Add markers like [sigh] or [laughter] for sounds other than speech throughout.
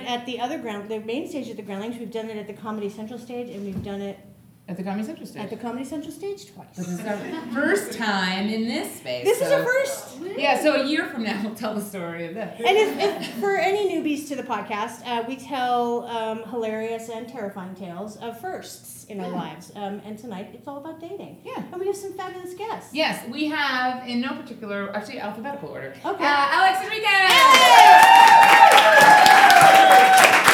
it at the other ground, the main stage at the Groundlings. We've done it at the Comedy Central stage, and we've done it At the Comedy Central stage. at stage. the Comedy Central stage This twice. is our first time in this space. This is so- a first. Yeah, so a year from now we'll tell the story of this. And if, if for any newbies to the podcast, uh, we tell um, hilarious and terrifying tales of firsts in our lives. Um, and tonight it's all about dating. Yeah. And we have some fabulous guests. Yes, we have in no particular, actually alphabetical order. Okay. Uh, Alex Enriquez. And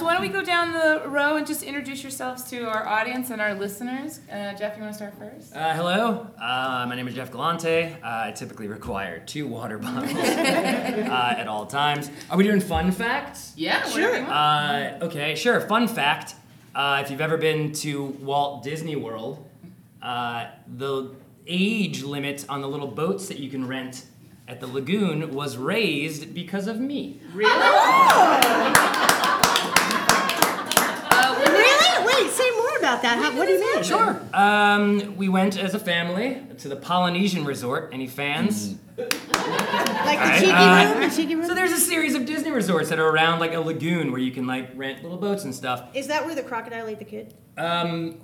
so why don't we go down the row and just introduce yourselves to our audience and our listeners? Uh, Jeff, you want to start first? Uh, hello, uh, my name is Jeff Galante. Uh, I typically require two water [laughs] bottles uh, at all times. Are we doing fun facts? Yeah, Sure. whatever. Uh, okay, sure. Fun fact uh, if you've ever been to Walt Disney World, uh, the age limit on the little boats that you can rent at the lagoon was raised because of me. Really? Really? [laughs] Wait, say more about that. How, what do you mean? Sure. Um, we went as a family to the Polynesian Resort. Any fans? Like the Alright, cheeky uh, room? The cheeky room? So there's a series of Disney resorts that are around like a lagoon where you can like rent little boats and stuff. Is that where the crocodile ate the kid? Um,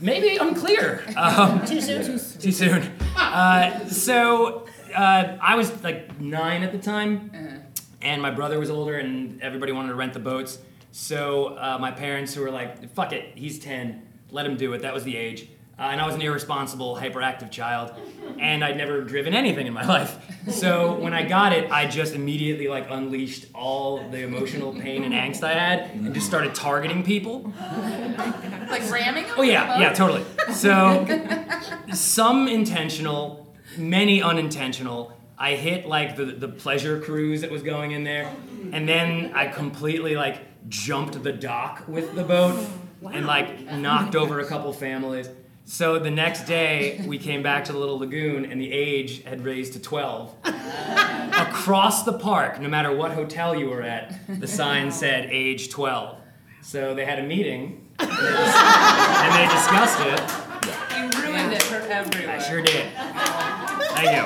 maybe unclear. Um, [laughs] Too soon? [laughs] too soon. Uh, so uh, I was like nine at the time, and my brother was older, and everybody wanted to rent the boats. So uh, my parents, who were like, "Fuck it, he's ten, let him do it." That was the age. Uh, and I was an irresponsible, hyperactive child, and I'd never driven anything in my [laughs] life. So when I got it, I just immediately like unleashed all the emotional pain and angst I had, and just started targeting people. Like ramming? Oh yeah, yeah, totally. So some intentional, many unintentional. I hit like the the pleasure cruise that was going in there, and then I completely like jumped the dock with the boat and like knocked over a couple families. So the next day we came back to the little lagoon and the age had raised to 12. [laughs] Across the park, no matter what hotel you were at, the sign said age 12. So they had a meeting and they, dis- [laughs] and they discussed it. You ruined it for everyone. I sure did. Thank you.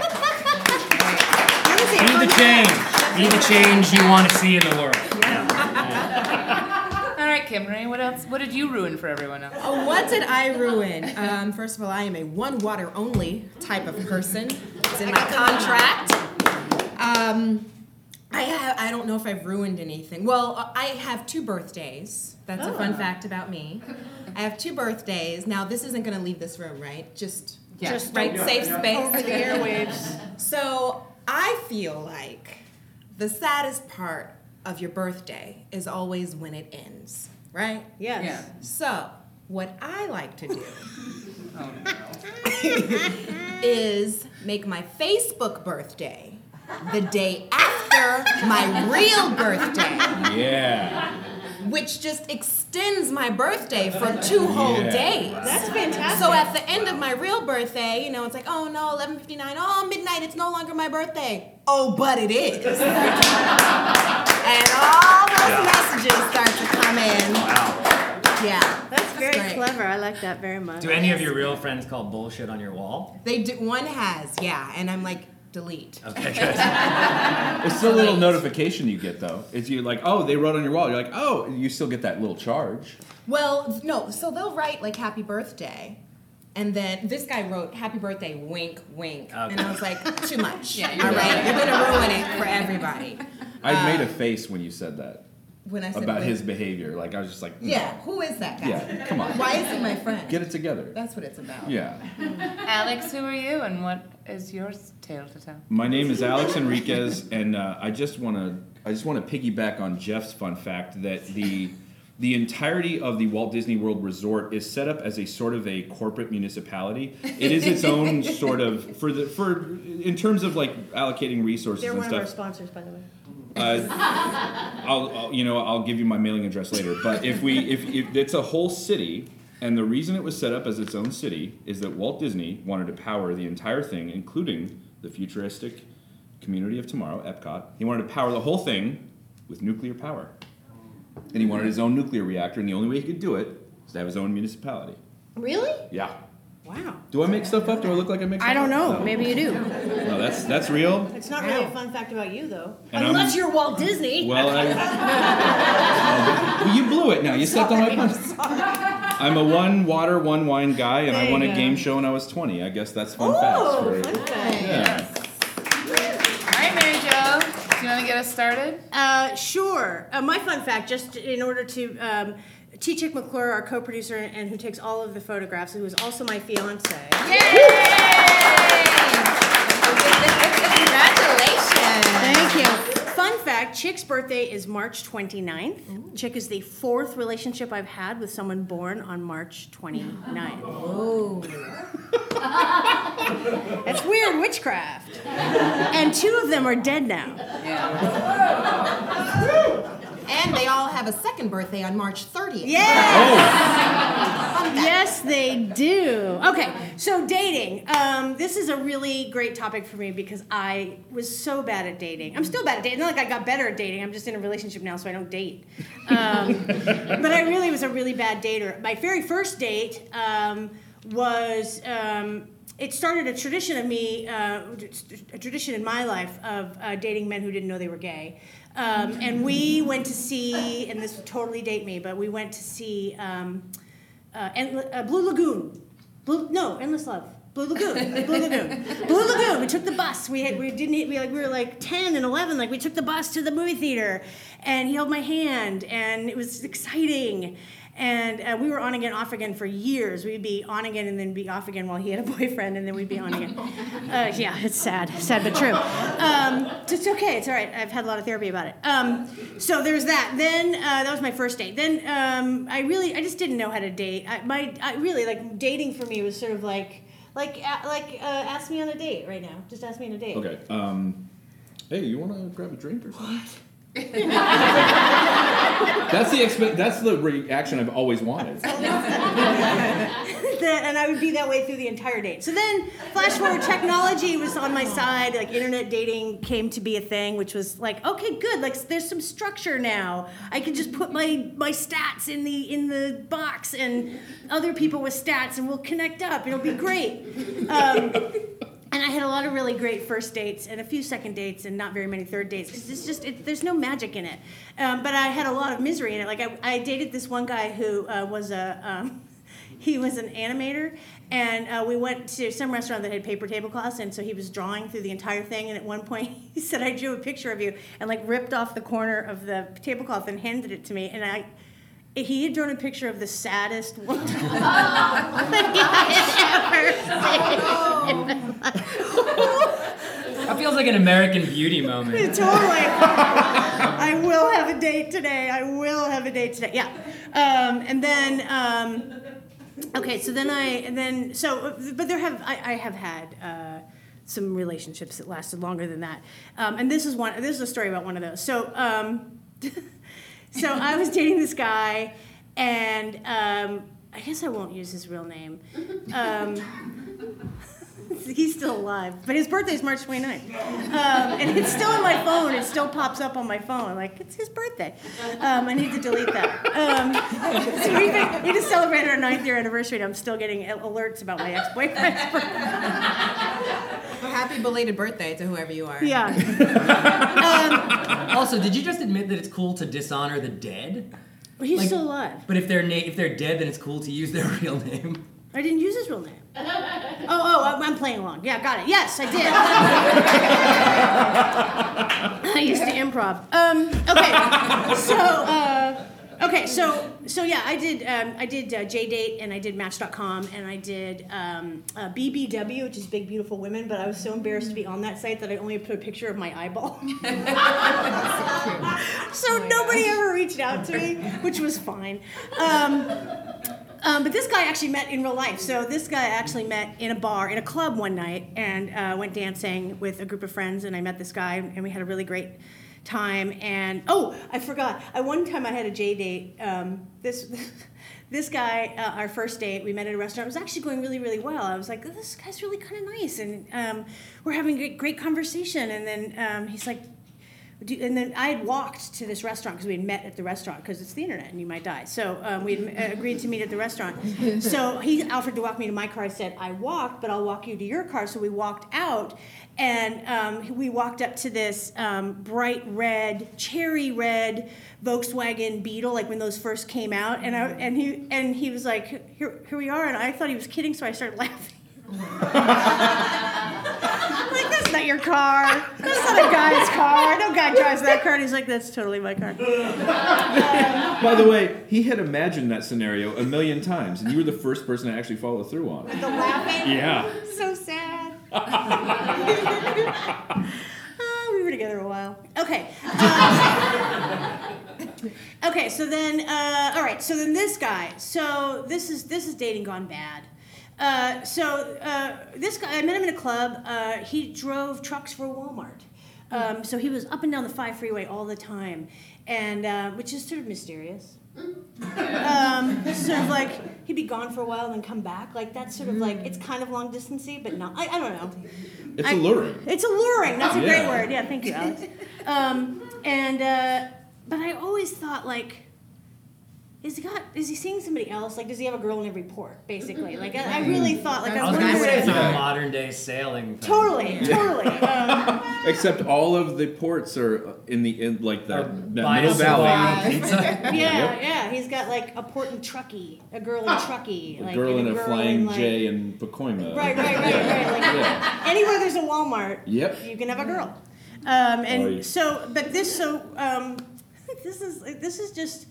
What is it? Be the change. Be the change you want to see in the world. All right, Kimberly, what else? What did you ruin for everyone else? Oh, what did I ruin? Um, first of all, I am a one water only type of person. It's in my contract. Um, I have, I don't know if I've ruined anything. Well, uh, I have two birthdays. That's a fun fact about me. I have two birthdays. Now, this isn't going to leave this room, right? Just, Yeah. just right, safe space. Over the airwaves. So I feel like the saddest part of your birthday is always when it ends, right? Yes. Yeah. So, what I like to do [laughs] Oh [laughs] is make my Facebook birthday the day after my real birthday, Yeah. which just extends my birthday for two whole Yeah. days. That's fantastic. So at the end of my real birthday, you know, it's like, oh no, 11:59. Oh, midnight. It's no longer my birthday. Oh, but it is. [laughs] and all those messages start to come in. Wow. Yeah. That's very great. clever. I like that very much. Do any of your real friends call bullshit on your wall? They do. One has, yeah, and I'm like, delete. Okay. [laughs] It's still a little notification you get though. It's you like, oh, they wrote on your wall. You're like, oh, you still get that little charge. Well, no. So they'll write like "Happy Birthday," and then this guy wrote "Happy Birthday," wink, wink, and I was like, too much. [laughs] Yeah, you're All right, you're gonna ruin it for everybody. I made a face when you said that When I said about wink- his behavior. Like I was just like, Yeah, who is that guy? yeah, come on, Why is he my friend? get it together. That's what it's about. Yeah. [laughs] Alex, who are you and what is your tale to tell? My name is Alex Enriquez, [laughs] and uh, I just want to I just want to piggyback on Jeff's fun fact that the the entirety of the Walt Disney World Resort is set up as a sort of a corporate municipality. It is its own [laughs] sort of for the for in terms of like allocating resources They're and one of our sponsors, by the way. Uh, I'll, I'll you know I'll give you my mailing address later. But if we if, if it's a whole city, and the reason it was set up as its own city is that Walt Disney wanted to power the entire thing, including the futuristic community of tomorrow, Epcot. He wanted to power the whole thing with nuclear power, and he wanted his own nuclear reactor. And the only way he could do it is to have his own municipality. Really? Yeah. Wow. Do I make stuff up? Do I look like I make? Stuff I don't up? know. No. Maybe you do. No, that's that's real. It's not really a fun fact about you, though. And Unless I'm- you're Walt Disney. Well, I. [laughs] well, you blew it now. You stepped on my punch. I'm a one water, one wine guy, and There I won a game show when I was 20. I guess that's fun oh, facts. fun For, fact. yeah. All right, Mary Jo, do you want to get us started? Uh, sure. Uh, my fun fact, just in order to. Um, T. Chick McClure, our co-producer and who takes all of the photographs, who is also my fiance. Yay! Congratulations. Thank you. Fun fact Chick's birthday is March 29th. Chick is the fourth relationship I've had with someone born on March 29th. Oh. That's weird witchcraft. And two of them are dead now. And they all have a second birthday on March 30th. Yeah! Oh, [laughs] Yes, they do. Okay, so dating. Um, this is a really great topic for me because I was so bad at dating. I'm still bad at dating. Not like I got better at dating. I'm just in a relationship now, so I don't date. Um, [laughs] but I really was a really bad dater. My very first date um, was. Um, it started a tradition of me, uh, a tradition in my life of uh, dating men who didn't know they were gay. Um, and we went to see, and this would totally date me, but we went to see um, uh, Endle- uh, Blue Lagoon. Blue, no, Endless Love. Blue Lagoon. Blue Lagoon. Blue Lagoon. We took the bus. We had, we didn't we like we were like ten and eleven. Like we took the bus to the movie theater, and he held my hand, and it was exciting. And uh, we were on again, off again for years. We'd be on again and then be off again while he had a [laughs] boyfriend, and then we'd be on again. [laughs] Uh, yeah, it's sad, sad but true. Um, it's okay, it's all right. I've had a lot of therapy about it. Um, so there's that. Then uh, that was my first date. Then um, I really, I just didn't know how to date. I, my, I really like dating for me was sort of like, like, like, uh, ask me on a date right now. Just ask me on a date. Okay. Um, hey, you want to grab a drink or something? [laughs] that's the expe- That's the reaction I've always wanted. [laughs] and I would be that way through the entire date. So then, flash forward, technology was on my side. Like internet dating came to be a thing, which was like, okay, good. Like there's some structure now. I can just put my my stats in the in the box, and other people with stats, and we'll connect up. It'll be great. Um, and I had a lot of really great first dates and a few second dates and not very many third dates because it's just it, there's no magic in it. Um, but I had a lot of misery in it. Like I, I dated this one guy who uh, was a um, [laughs] he was an animator and uh, we went to some restaurant that had paper tablecloths and so he was drawing through the entire thing and at one point [laughs] he said i drew a picture of you and like ripped off the corner of the tablecloth and handed it to me and i he had drawn a picture of the saddest [laughs] woman that he had ever seen. That feels like an American Beauty moment. totally. [laughs] I will have a date today. I will have a date today. Yeah. Um, and then, um, okay, so then I, and then, so, but there have, I, I have had, uh, some relationships that lasted longer than that. Um, and this is one, this is a story about one of those. So, um, [laughs] so I was dating this guy and, um, I guess I won't use his real name. Um, He's still alive, but his birthday is March 29th. Um, and it's still in my phone. It still pops up on my phone. Like, it's his birthday. Um, I need to delete that. Um, so we, we just celebrated our ninth year anniversary, and I'm still getting alerts about my ex boyfriend's [laughs] birthday. Well, happy belated birthday to whoever you are. Yeah. [laughs] Also, did you just admit that it's cool to dishonor the dead? But he's Like- still alive. But if they're na- if they're dead, then it's cool to use their [laughs] real name. I didn't use his real name. Oh, oh, I'm- playing along. Yeah, got it. Yes, I did. [laughs] I used to improv. Um, okay, so uh, okay, so so yeah, I did um, I did uh, JDate and I did Match.com and I did um, uh, BBW, which is Big Beautiful Women. But I was so embarrassed to be on that site that I only put a picture of my eyeball. [laughs] [laughs] so nobody ever reached out to me, which was fine. Um, um, but this guy actually met in real life. So this guy actually met in a bar, in a club one night, and uh, went dancing with a group of friends. And I met this guy, and we had a really great time. And oh, I forgot. I one time I had a JDate. Um, this. [laughs] This guy, uh, our first date, we met at a restaurant. It was actually going really, really well. I was like, oh, "This guy's really kind of nice," and um, we're having a great, conversation. And then um, he's like, do, and then I had walked to this restaurant because we had met at the restaurant because it's the internet and you might die. So um, we had uh, agreed to meet at the restaurant. [laughs] So he offered to walk me to my car. I said, I walked, but I'll walk you to your car. So we walked out and um, we walked up to this um, bright red, cherry red Volkswagen Beetle, like when those first came out. And, I, and, he, and he was like, here, here we are. And I thought he was kidding, so I started [laughs] laughing. [laughs] I'm that's not your car. That's not a guy's car. No guy drives that car. And he's like, that's totally my car. [laughs] By the way, he had imagined that scenario a million times, and you were the first person to actually follow through on it. The laughing. Yeah. So sad. oh, [laughs] [laughs] we were together a while. Okay. Um, okay. So then, uh, all right. So then this guy. So this is this is dating gone bad. Uh, so uh, this guy, I met him in a club. Uh, he drove trucks for Walmart. Um, so he was up and down the five freeway all the time, and uh, which is sort of mysterious. [laughs] Um, sort of like he'd be gone for a while and then come back. Like that's sort of like it's kind of long distancey, but not. I, I don't know. It's I- alluring. It's alluring. That's a great word. Yeah, thank you, Alex. [laughs] Um, and uh, but I always thought like, is he got? Is he seeing somebody else? Like, does he have a girl in every port? Basically, like I, I really thought like I I was was gonna say it's like a modern day sailing thing. Totally, totally. Um, [laughs] [laughs] Except all of the ports are in the in like the Or that middle valley. [laughs] Yeah, Yep. yeah. He's got like a port in Truckee, a girl in Truckee, A like girl in a girl flying in, like, J in Pacoima. Right, right, right, Yeah. right. Like Yeah. anywhere there's a Walmart, Yep. you can have a girl. Um, and Oh, yeah. so, but this, so um, this is this is just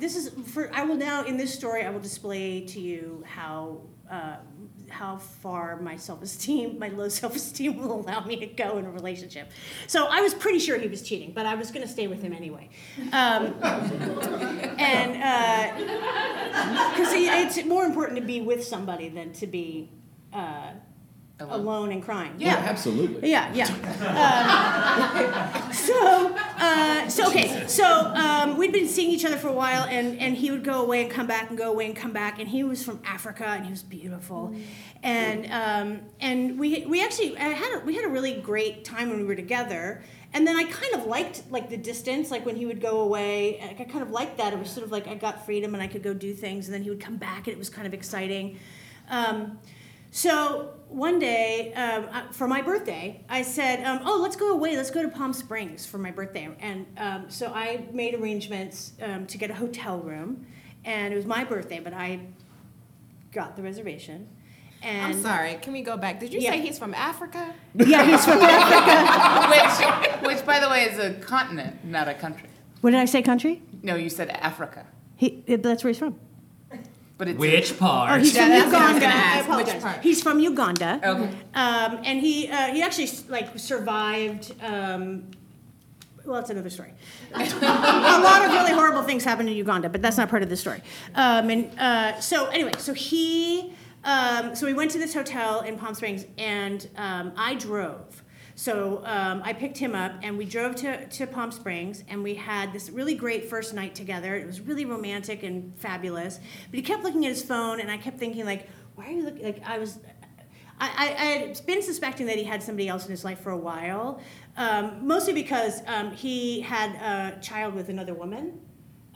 this is for. I will now in this story, I will display to you how. Uh, how far my self-esteem, [laughs] my low self-esteem will allow me to go in a relationship. So I was pretty sure he was cheating, but I was going to stay with him anyway. Um, [laughs] and because it's more important to be with somebody than to be uh, alone and crying. Yeah, absolutely. Yeah, yeah. [laughs] Um, [laughs] so, uh, so okay. So um, we'd been seeing each other for a while, and and he would go away and come back and go away and come back, and he was from Africa, and he was beautiful, and um, and we we actually I had a, we had a really great time when we were together. And then I kind of liked like the distance, like when he would go away. like, I kind of liked that. It was sort of like I got freedom and I could go do things, and then he would come back, and it was kind of exciting. Um, so one day, um, uh, for my birthday, I said, um, "Oh, let's go away. Let's go to Palm Springs for my birthday." And um, so I made arrangements um, to get a hotel room, and it was my birthday, but I got the reservation. And I'm sorry. Can we go back? Did you Yeah. say he's from Africa? Yeah, he's from Africa. [laughs] which, which, by the way, is a continent, not a country. What did I say? Country? No, you said Africa, He, that's where he's from. But it's Which Oh, he's Yeah, from that's what I was Uganda. I ask. Which apologize. part? He's from Uganda. okay. Um, and he uh, he actually like survived. Um, well, it's another story. [laughs] a lot of really horrible things happened in Uganda, but that's not part of the story. Um, and uh, so anyway, so he um, so we went to this hotel in Palm Springs, and um, I drove. So um, I picked him up, and we drove to, to Palm Springs, and we had this really great first night together. It was really romantic and fabulous. But he kept looking at his phone, and I kept thinking, like, why are you looking? Like I was, I, I, had been suspecting that he had somebody else in his life for a while, um, mostly because um, he had a child with another woman.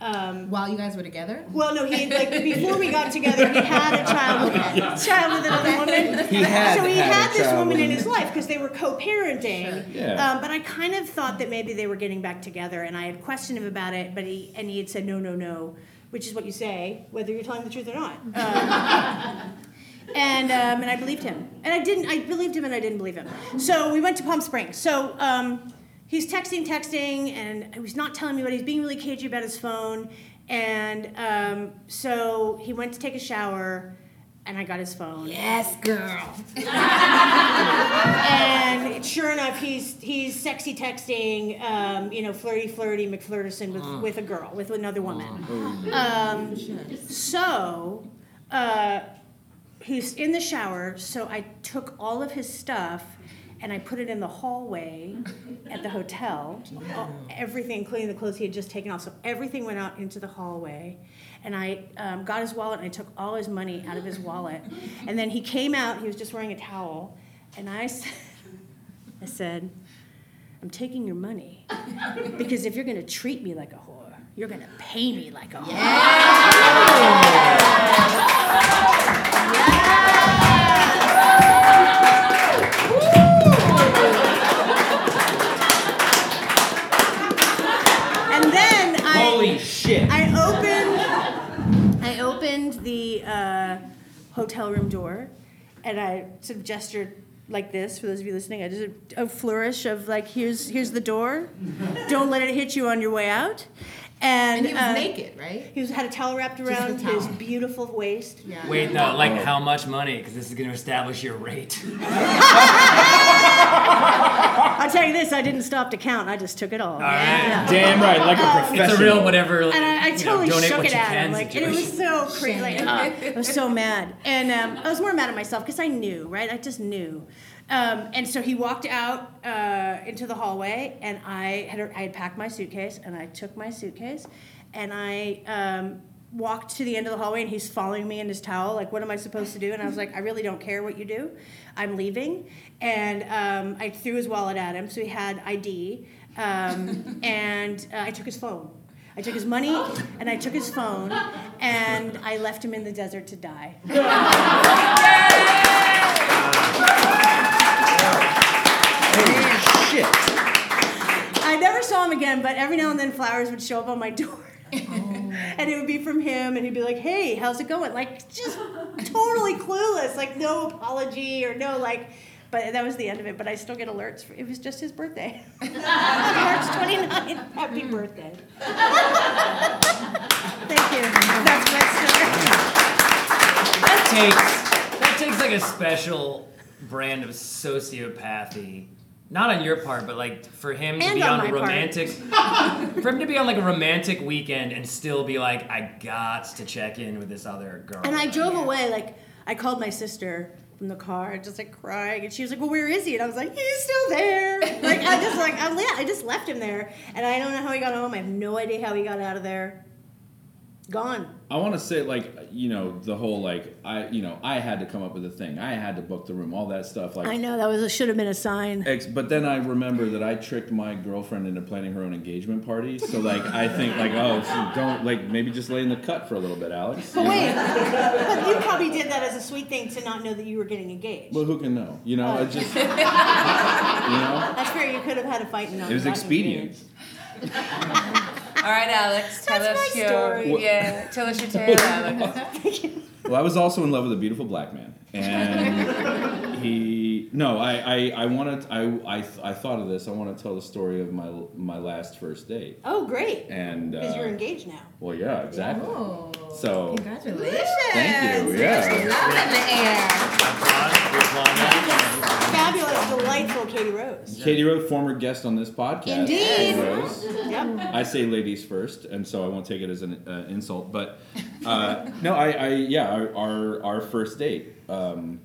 Um, While you guys were together? well, no, he like before we got together, he had a child with child with another woman. [laughs] He had so he had had this woman in his life because they were co-parenting. Yeah. Um, but I kind of thought that maybe they were getting back together, and I had questioned him about it, but he and he had said no, no, no, which is what you say, whether you're telling the truth or not. Um, [laughs] and um, and I believed him, and I didn't. I believed him, and I didn't believe him. So we went to Palm Springs. So um, he's texting, texting, and he's not telling me what he's being really cagey about his phone. And um, so he went to take a shower, and I got his phone. Yes, girl. And sure enough, he's he's sexy texting, um, you know, flirty, flirty, McFlirterson with, with a girl, with another woman. Um, so uh, he's in the shower. So I took all of his stuff and I put it in the hallway at the hotel. All- Everything, including the clothes he had just taken off. So everything went out into the hallway. And I um, got his wallet and I took all his money out of his wallet. And then he came out, he was just wearing a towel. And I said, I said, I'm taking your money. Because if you're going to treat me like a whore, you're going to pay me like a whore. And hotel room door, and I sort of gestured like this for those of you listening. I did a, a flourish of like, here's here's the door. Don't let it hit you on your way out. And, And he was uh, naked, right? He was had a towel wrapped the around his beautiful waist. Yeah. Wait, no, like how much money? Because this is going to establish your rate. [laughs] I'll tell you this: I didn't stop to count. I just took it all. All right. Damn right, like a professional. It's a real whatever. and I, I you know, totally shook it at him. Like, and it was so crazy. Like, uh, I was so mad, and um, I was more mad at myself because I knew, right? I just knew. Um, and so he walked out uh, into the hallway, and I had I had packed my suitcase, and I took my suitcase, and I. Um, walked to the end of the hallway and he's following me in his towel like what am i supposed to do and i was like i really don't care what you do i'm leaving and um, i threw his wallet at him so he had id um, [laughs] and uh, i took his phone I took his money and I took his phone and I left him in the desert to die. [laughs] [laughs] Holy shit. I never saw him again, but every now and then flowers would show up on my door. Oh. [laughs] and it would be from him, and he'd be like, "Hey, how's it going?" Like just totally clueless, like no apology or no like. But that was the end of it. But I still get alerts. For, it was just his birthday, [laughs] March 29th. Happy birthday! [laughs] Thank you. That's my story. that takes that takes like a special brand of sociopathy. Not on your part, but like for him to And be on on, a romantic [laughs] for him to be on like a romantic weekend and still be like, I got to check in with this other girl. And I drove away, like, I called my sister from the car, just like crying, and she was like, "Well, where is he?" And I was like, "He's still there." Like, I just like, I, I just left him there, and I don't know how he got home. I have no idea how he got out of there. Gone. I want to say like you know the whole like I you know I had to come up with a thing. I had to book the room, all that stuff. Like I know that was a, should have been a sign. Ex- but then I remember that I tricked my girlfriend into planning her own engagement party. So like I think like oh [laughs] so don't like maybe just lay in the cut for a little bit, Alex. But wait, but you probably did that as a sweet thing to not know that you were getting engaged. Well, who can know? You know, Oh. it just [laughs] you know That's fair. You could have had a fight and not it was gotten expedient. [laughs] engaged. All right, Alex, tell That's us my your story. yeah, tell us your tale, [laughs] Alex. Well, I was also in love with a beautiful black man, and [laughs] he. No, I, I, I wanted. I, I, I thought of this. I want to tell the story of my my last first date, Oh, great. and uh, Because you're engaged now. well, yeah, exactly. Oh. So Congratulations. thank you. Yeah. Love in the air. Applause, we applaud that. Fabulous, delightful Katie Rose. Katie Rose, former guest on this podcast. Indeed. Katie Rose. Yep. I say ladies first, and so I won't take it as an uh, insult. But uh, no, I, I yeah, our, our our first date. Um,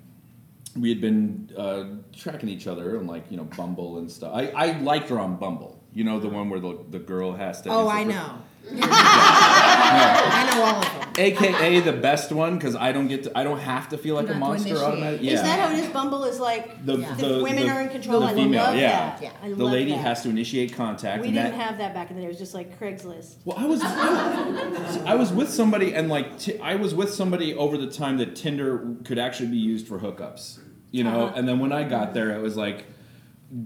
we had been uh, tracking each other on like you know Bumble and stuff. I, I liked her on Bumble. You know the one where the, the girl has to. Oh, I for- know. No. I know all of them. AKA the best one because I don't get to, I don't have to feel like a monster initiate. automatically. Yeah. Is that how it is? Bumble is like the, the, the, women the- are in control. The I female, love yeah. that. Yeah. I The love lady that. has to initiate contact. We and didn't that, have that back in the day. It was just like Craigslist. Well, I was I was with somebody and like t- I was with somebody over the time that Tinder could actually be used for hookups. You know, Uh-huh. and then when I got there, it was like, d-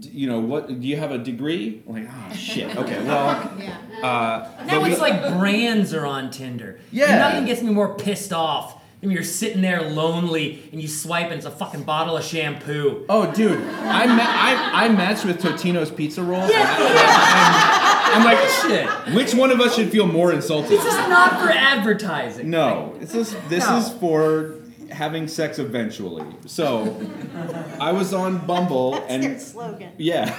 you know, what do you have a degree? I'm like, oh shit. [laughs] Okay, well, Yeah. uh, Now but we- it's like brands are on Tinder. Yeah. Nothing gets me more pissed off than when you're sitting there lonely and you swipe and it's a fucking bottle of shampoo. Oh, dude, I ma- I, I matched with Totino's pizza roll. and I, am like, Shit. which one of us should feel more insulted? This is not for advertising. No, this is this No. is for having sex eventually. So, I was on Bumble That's and their slogan. Yeah.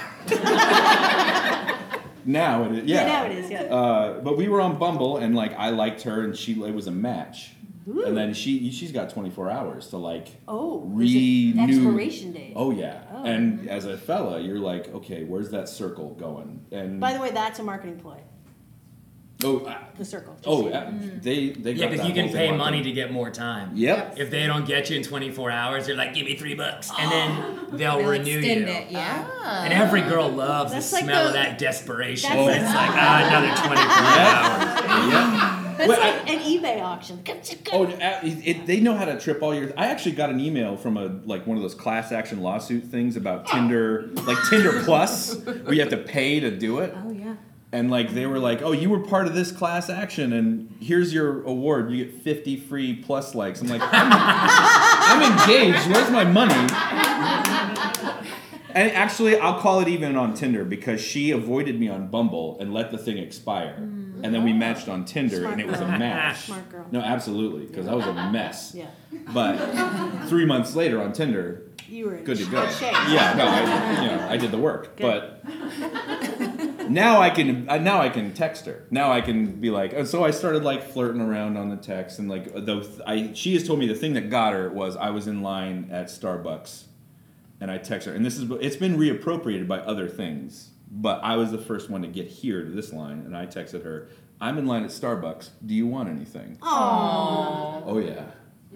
now it is. Yeah. Yeah, now it is, yeah. Uh, but we were on Bumble, and like I liked her, and she it was a match. and then she she's got 24 hours to like Oh, renew. expiration date. Oh yeah, Oh. and as a fella, you're like, okay, where's that circle going? And By the way, that's a marketing ploy. Oh, uh, The circle. oh, saying. uh, they they Yeah, because you can pay money to get more time. in. Yep. If they don't get you in 24 hours, they're like, give me three bucks. And then [gasps] they'll They'll renew extend you. it, yeah. And every girl loves That's the like smell the- of that desperation. That's When like- it's like, ah, another [laughs] 24 hours. Yeah. That's Well, like an eBay auction. Oh, uh, it, it, they know how to trip all your. I actually got an email from a like one of those class action lawsuit things about Tinder, like Tinder [laughs] Plus, where you have to pay to do it. Oh yeah. And like they were like, "Oh, you were part of this class action, and here's your award. You get 50 free plus likes." I'm like, "I'm, I'm engaged. Where's my money?" And actually, I'll call it even on Tinder because she avoided me on Bumble and let the thing expire, mm. and then we matched on Tinder, Smart and it was a girl. match. Smart girl. No, absolutely, because I was a mess. Yeah. But three months later on Tinder, You were good to go. Yeah, no, I, you know, I did the work. Good. But now I can uh, now I can text her. Now I can be like, and so I started like flirting around on the text, and like uh, the I she has told me the thing that got her was I was in line at Starbucks, and I text her, and this is it's been reappropriated by other things, but I was the first one to get here to this line, and I texted her, I'm in line at Starbucks. Do you want anything? Oh. Oh yeah.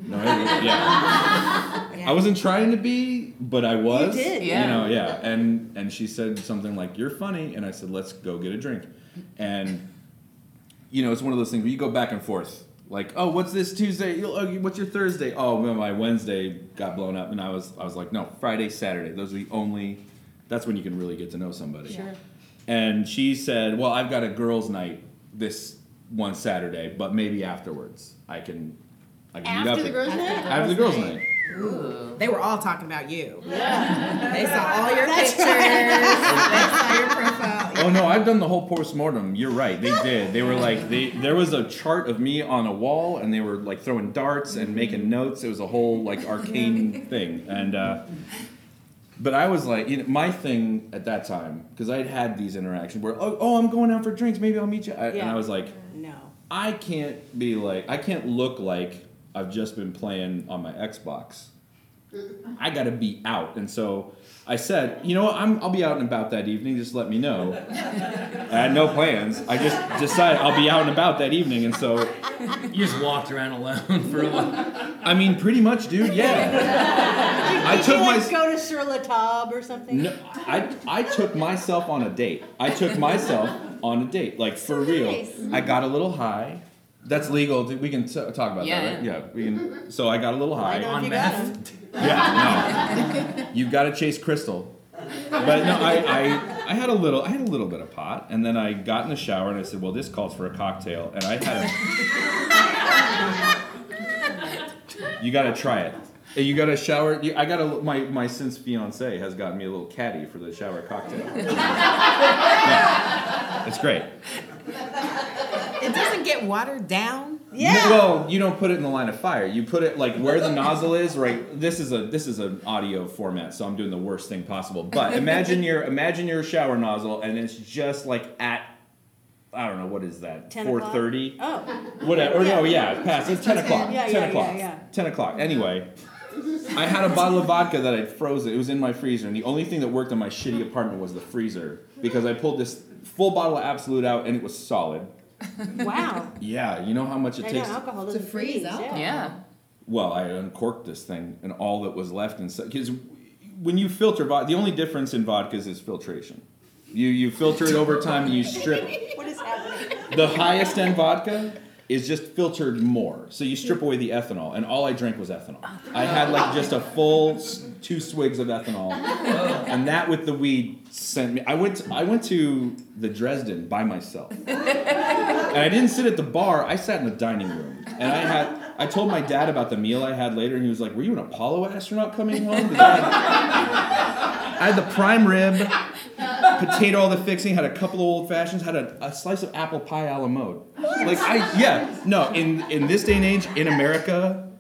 No, I- yeah. [laughs] I wasn't trying to be, but I was. You did. Yeah. You know, yeah. And and she said something like, "You're funny," and I said, "Let's go get a drink." And you know, it's one of those things where you go back and forth. Like, oh, what's this Tuesday? Oh, What's your Thursday? Oh, well, my Wednesday got blown up, and I was, I was like, no, Friday, Saturday. Those are the only. That's when you can really get to know somebody. Sure. And she said, well, I've got a girls' night this one Saturday, but maybe afterwards I can. I can meet up After the with- girls' night. after the girls' night. Ooh. They were all talking about you. Yeah. They saw all your That's pictures. they saw your profile. Oh no, I've done the whole post mortem. You're right. They did. They were like they. There was a chart of me on a wall, and they were like throwing darts and making notes. It was a whole like arcane thing, and. uh but I was like, you know, my thing at that time, because I'd had these interactions where, oh, oh, I'm going out for drinks, maybe I'll meet you. I, And I was like, No. I can't be like, I can't look like I've just been playing on my Xbox. I got to be out, and so I said, you know what, I'm, I'll be out and about that evening. Just let me know. I had no plans. I just decided I'll be out and about that evening, and so You just walked around alone for a while. I mean, pretty much, dude. Yeah. I Did took you like my go to Sur La Table or something? no, I I took myself on a date. I took myself on a date, like for real. nice. I got a little high. That's legal. We can t- talk about Yeah. that, right? Yeah, we can. So I got a little high. know if On you got meth. 'em. [laughs] Yeah, no. [laughs] You've got to chase crystal. But no, I, I I had a little I had a little bit of pot, and then I got in the shower and I said, well, this calls for a cocktail, and I had a. [laughs] you got to try it. Hey, You got to shower. you- I got a my my since fiance has gotten me a little caddy for the shower cocktail. Yeah. It's great. Get watered down. Yeah. No, well, you don't put it in the line of fire. You put it like where the nozzle is. Right. This is a this is an audio format, so I'm doing the worst thing possible. But [laughs] imagine your imagine your shower nozzle, and it's just like at I don't know what is that 10 four thirty. Oh. Whatever. Or no, yeah, past. It's ten o'clock. Yeah, ten yeah, o'clock. yeah, yeah. Ten o'clock. Anyway, I had a bottle of vodka that I'd frozen. It was in my freezer, and the only thing that worked in my shitty apartment was the freezer because I pulled this full bottle of Absolut out, and it was solid. [laughs] Wow. Yeah, you know how much it I know takes. alcohol To doesn't freeze freeze. alcohol. Yeah. Well, I uncorked this thing, and all that was left inside. Because when you filter vodka, the only difference in vodkas is filtration. You you filter it over time, and you strip. [laughs] What is happening? The highest end vodka is just filtered more, so you strip away the ethanol, and all I drank was ethanol. Oh, I had like just a full s- two swigs of ethanol, [laughs] and that with the weed sent me. I went to, I went to the Dresden by myself, [laughs] and I didn't sit at the bar. I sat in the dining room, and I had. I told my dad about the meal I had later, and he was like, "Were you an Apollo astronaut coming home?" I had, I had the prime rib, potato, all the fixing, had a couple of old fashions, had a, a slice of apple pie a la mode. Like I, yeah, no. In in this day and age in America,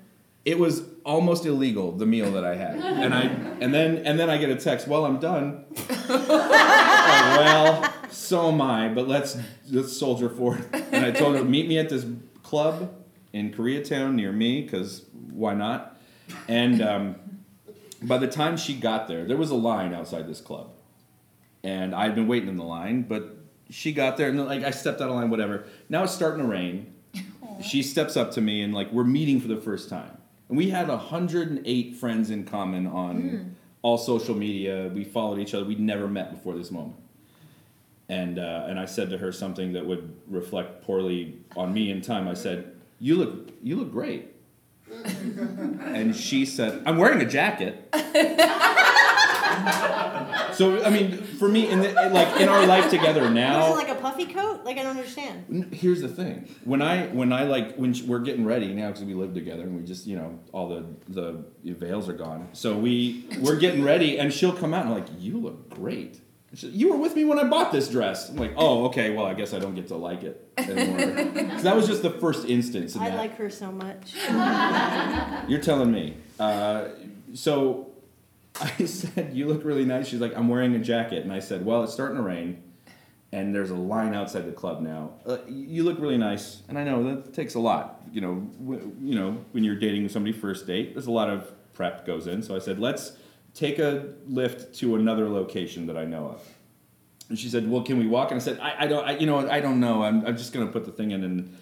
it was almost illegal the meal that I had, and I and then and then I get a text. Well, I'm done. [laughs] Oh, well, so am I. But let's let's soldier forward. And I told her meet me at this club in Koreatown near me because why not? And um, by the time she got there, there was a line outside this club, and I'd been waiting in the line, but she got there and like I stepped out of line, whatever. Now it's starting to rain. She steps up to me and like we're meeting for the first time, and we had 108 friends in common on all social media. We followed each other. We'd never met before this moment and uh, and I said to her something that would reflect poorly on me in time. I said, "You look you look great," [laughs] and she said, "I'm wearing a jacket." [laughs] so I mean, for me, in the, like in our life together Was now, it like a puffy coat? Like I don't understand. Here's the thing. When I when I like when we're getting ready now because we live together and we just you know all the the veils are gone. So we we're getting ready and she'll come out and I'm like you look great. She- you were with me when I bought this dress. I'm like oh okay well I guess I don't get to like it anymore. [laughs] so that was just the first instance. In I that. like her so much. [laughs] You're telling me. Uh, so I said, You look really nice. She's like, I'm wearing a jacket. And I said, Well, it's starting to rain. And there's a line outside the club now. Uh, you look really nice, and I know that takes a lot. You know, w- you know, when you're dating somebody first date, there's a lot of prep goes in. So I said, let's take a Lyft to another location that I know of. And she said, "Well, can we walk?" And I said, "I, I don't, I, you know, I don't know. I'm, I'm just gonna put the thing in." And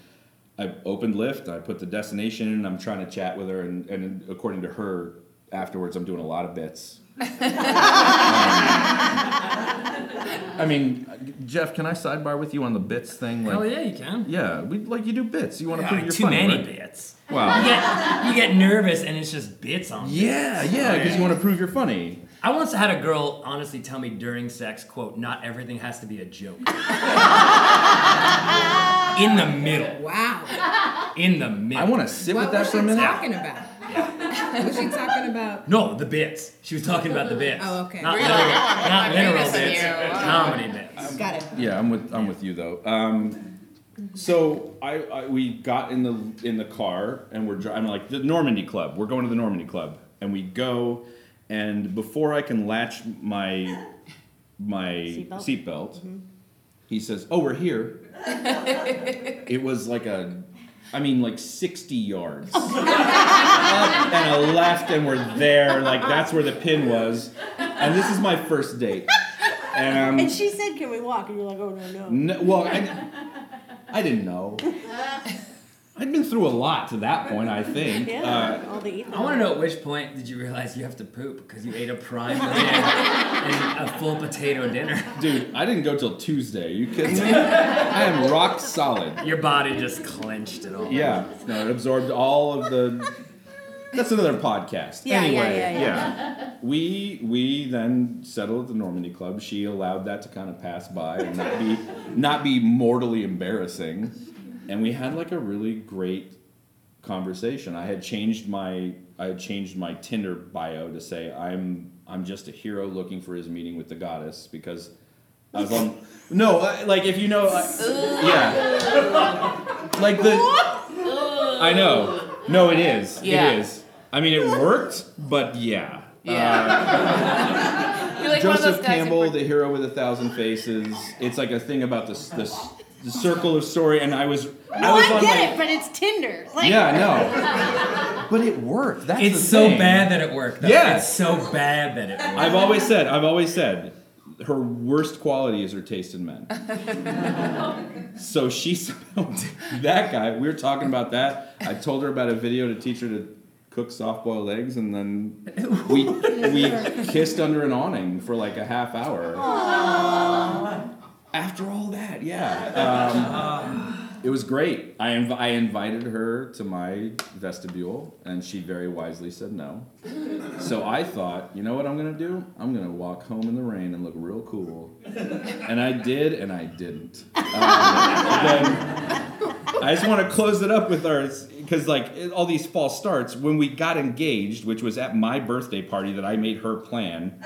I opened Lyft. I put the destination in. I'm trying to chat with her, and, and according to her, afterwards, I'm doing a lot of bits. [laughs] Um, I mean, Jeff, can I sidebar with you on the bits thing? Like, Hell yeah, you can. yeah, we like you do bits. You want to Yeah, prove you're too funny, many right? bits. Wow. You get, you get nervous and it's just bits on. bits. Yeah, yeah, because you want to prove you're funny. I once had a girl honestly tell me during sex, quote, not everything has to be a joke. [laughs] In the middle. Wow. In the middle. I want to sit What with that for a she minute. talking about? What [laughs] was she talking about? No, the bits. She was talking about the bits. Oh, okay. Not Really? literal, not my literal bits. Comedy bits. Got it. Yeah, I'm with I'm with you though. Um, so I, I we got in the in the car and we're driving like the Normandie Club. We're going to the Normandie Club and we go and before I can latch my my Seatbelt? seatbelt, he says, "Oh, we're here." [laughs] it was like a I mean, like 60 yards. [laughs] Up and a left, and we're there. Like, that's where the pin was. And this is my first date. And, um, And she said, "Can we walk?" And you're like, "Oh no, no." no, well, I, [laughs] I didn't know. [laughs] I'd been through a lot to that point, I [laughs] think. Yeah, Uh, all the ether. I want to know at which point did you realize you have to poop because you ate a prime [laughs] and a full potato dinner. dude, I didn't go till Tuesday. You kidding me? [laughs] I am rock solid. Your body just clenched it all. Yeah, no, it absorbed all of the. That's another podcast. Yeah, yeah, anyway, yeah, yeah. We we then settled at the Normandie Club. She allowed that to kind of pass by and not be not be mortally embarrassing, and we had like a really great conversation. I had changed my I had changed my Tinder bio to say I'm I'm just a hero looking for his meeting with the goddess because I was on no uh, like if you know uh, yeah [laughs] like the I know no it is Yeah. it is I mean it worked but yeah Yeah. [laughs] You're like Joseph Campbell, the hero with a thousand faces. It's like a thing about this this the circle of story, and I was I was I on get my it, but it's Tinder. Like, yeah no, [laughs] but it worked. That's It's the so thing. bad that it worked. Though. Yeah. It's so bad that it worked. I've always said I've always said her worst quality is her taste in men. [laughs] so she somehow [laughs] that guy. We were talking about that. I told her about a video to teach her to cook soft boiled eggs, and then we we kissed under an awning for like a half hour. After all that, yeah. [laughs] Um, [sighs] it was great. I, inv- I invited her to my vestibule, and she very wisely said no. So I thought, you know what I'm gonna do? I'm gonna walk home in the rain and look real cool. And I did, and I didn't. [laughs] Um, then I just want to close it up with our, because like all these false starts. When we got engaged, which was at my birthday party that I made her plan.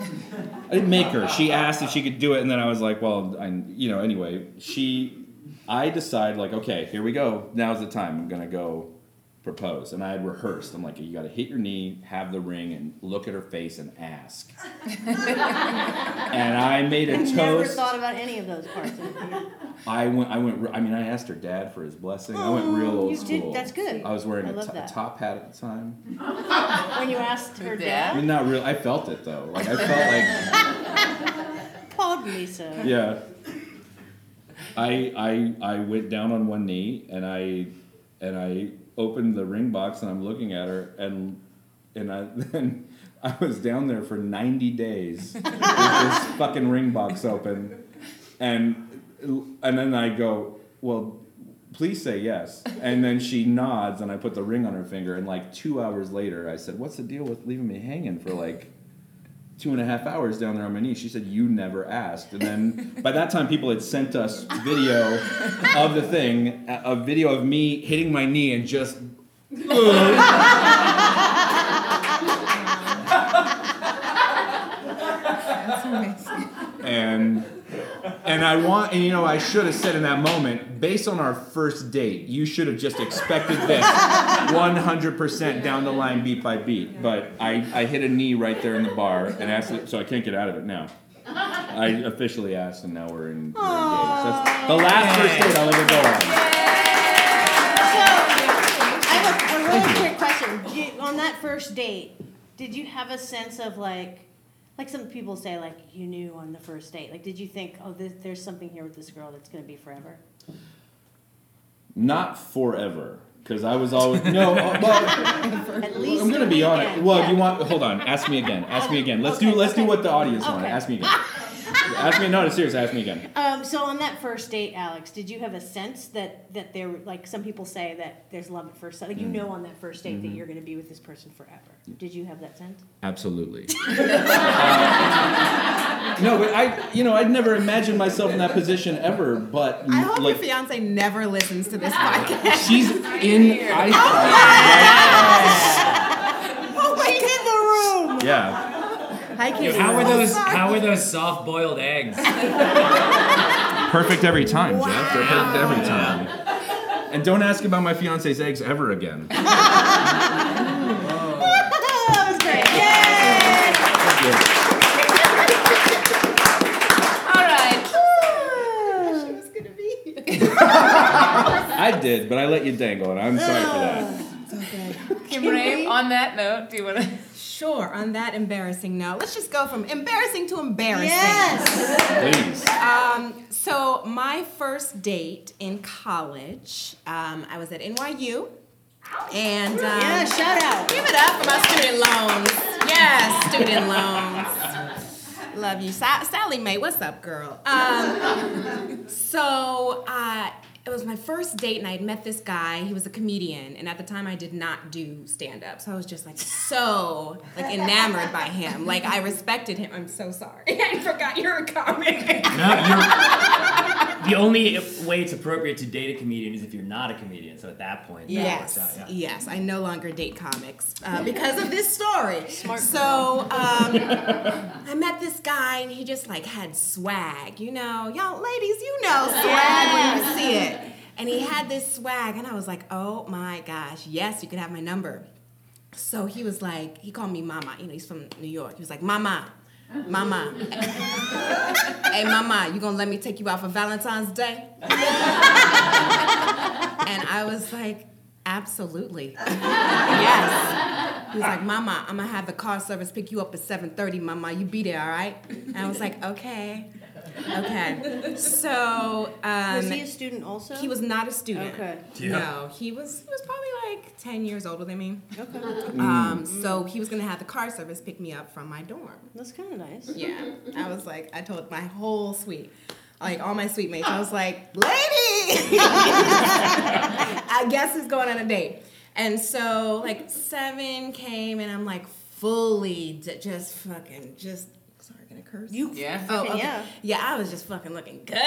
I didn't make her. She asked if she could do it, and then I was like, well, I, you know, anyway, she, I decide like, okay, here we go. Now's the time. I'm gonna go propose, and I had rehearsed. I'm like, you got to hit your knee, have the ring, and look at her face and ask. [laughs] and I made a I toast. never thought about any of those parts. Of. I went. I went. I mean, I asked her dad for his blessing. I went oh, real Oh, old you school. did- that's good. I was wearing I a love to- that. top hat at the time. [laughs] When you asked her Your I dad, mean, not real. I felt it though. Like I felt like. [laughs] called me so. yeah. I I I went down on one knee and I and I opened the ring box and I'm looking at her and and I [laughs] then I was down there for 90 days with this [laughs] fucking ring box open and and then I go, "Well, please say yes." And then she nods and I put the ring on her finger and like 2 hours later I said, "What's the deal with leaving me hanging for like two and a half hours down there on my knee. She said, You never asked. And then [laughs] by that time, people had sent us video of the thing, a a video of me hitting my knee and just. That's [laughs] amazing. and and I want and you know I should have said in that moment based on our first date you should have just expected this 100% down the line beat by beat. But I, I hit a knee right there in the bar and asked it so I can't get out of it now. I officially asked and now we're, in, we're engaged. That's the last first date I'll ever go on. So, I have a, a really quick question. Did, on that first date, did you have a sense of like, like some people say, like you knew on the first date? Like, did you think, oh, this, there's something here with this girl that's going to be forever? not forever because I was always no uh, well [laughs] At least I'm gonna be weekend. honest. Well, yeah. you want? Hold on. Ask me again. Ask me again. Let's Okay, do. Let's do what the audience wanted. Okay. Ask me again. [laughs] [laughs] ask me. No, no, serious. Ask me again. Um, so on that first date, Alex, did you have a sense that that there, like some people say that there's love at first sight, like you Mm-hmm. know on that first date that you're going to be with this person forever? Did you have that sense? Absolutely. [laughs] no, but I, you know, I'd never imagined myself in that position ever. But I hope like, your fiance never listens to this podcast. she's in. I, She's in the room. yeah. Hi, Katie. How are those? How were those soft-boiled eggs? Perfect every time, Jeff. They're perfect every time. And don't ask about my fiance's eggs ever again. [laughs] that was great. Yay! All right. She was gonna be. [laughs] I did, but I let you dangle, and I'm sorry for that. [laughs] Kim Ray, on that note, do you want to? Sure. On that embarrassing note, let's just go from embarrassing to embarrassing. Yes. Please. Um, so my first date in college, um, I was at NYU, and um, Yeah, shout out. give it up for my student loans. Yes, student loans. Love you, Sa- Sallie Mae. What's up, girl? Um, so uh, it was my first date, and I had met this guy. He was a comedian, and at the time, I did not do stand up, so I was just like so like enamored by him. Like I respected him. I'm so sorry. [laughs] I forgot you're a comic. No, you're, the only way it's appropriate to date a comedian is if you're not a comedian. So at that point, that Yes, works out, yeah. yes. I no longer date comics uh, because of this story. Smart So um, [laughs] I met this guy, and he just like had swag. You know, y'all ladies, you know swag when you see it. And he had this swag, and I was like, oh my gosh, yes, you can have my number. So he was like, he called me Mama. You know, he's from New York. He was like, Mama, Mama. [laughs] hey, Mama, you gonna let me take you out for Valentine's Day? And I was like, absolutely. yes. He was like, Mama, I'm gonna have the car service pick you up at 7:30, Mama. You be there, all right? And I was like, okay. Okay. So um, Was he a student also? he was not a student. Okay. Yeah. No, he was he was probably like 10 years older than me. Okay. Um, so he was gonna have the car service pick me up from my dorm. That's kind of nice. Yeah. I was like, I told my whole suite, like all my suite mates, I was like, lady, [laughs] I guess he's going on a date. And so like seven came and I'm like fully d- just fucking just sorry, gonna curse. You Yeah. Oh, okay. yeah. Yeah, I was just fucking looking good. [laughs]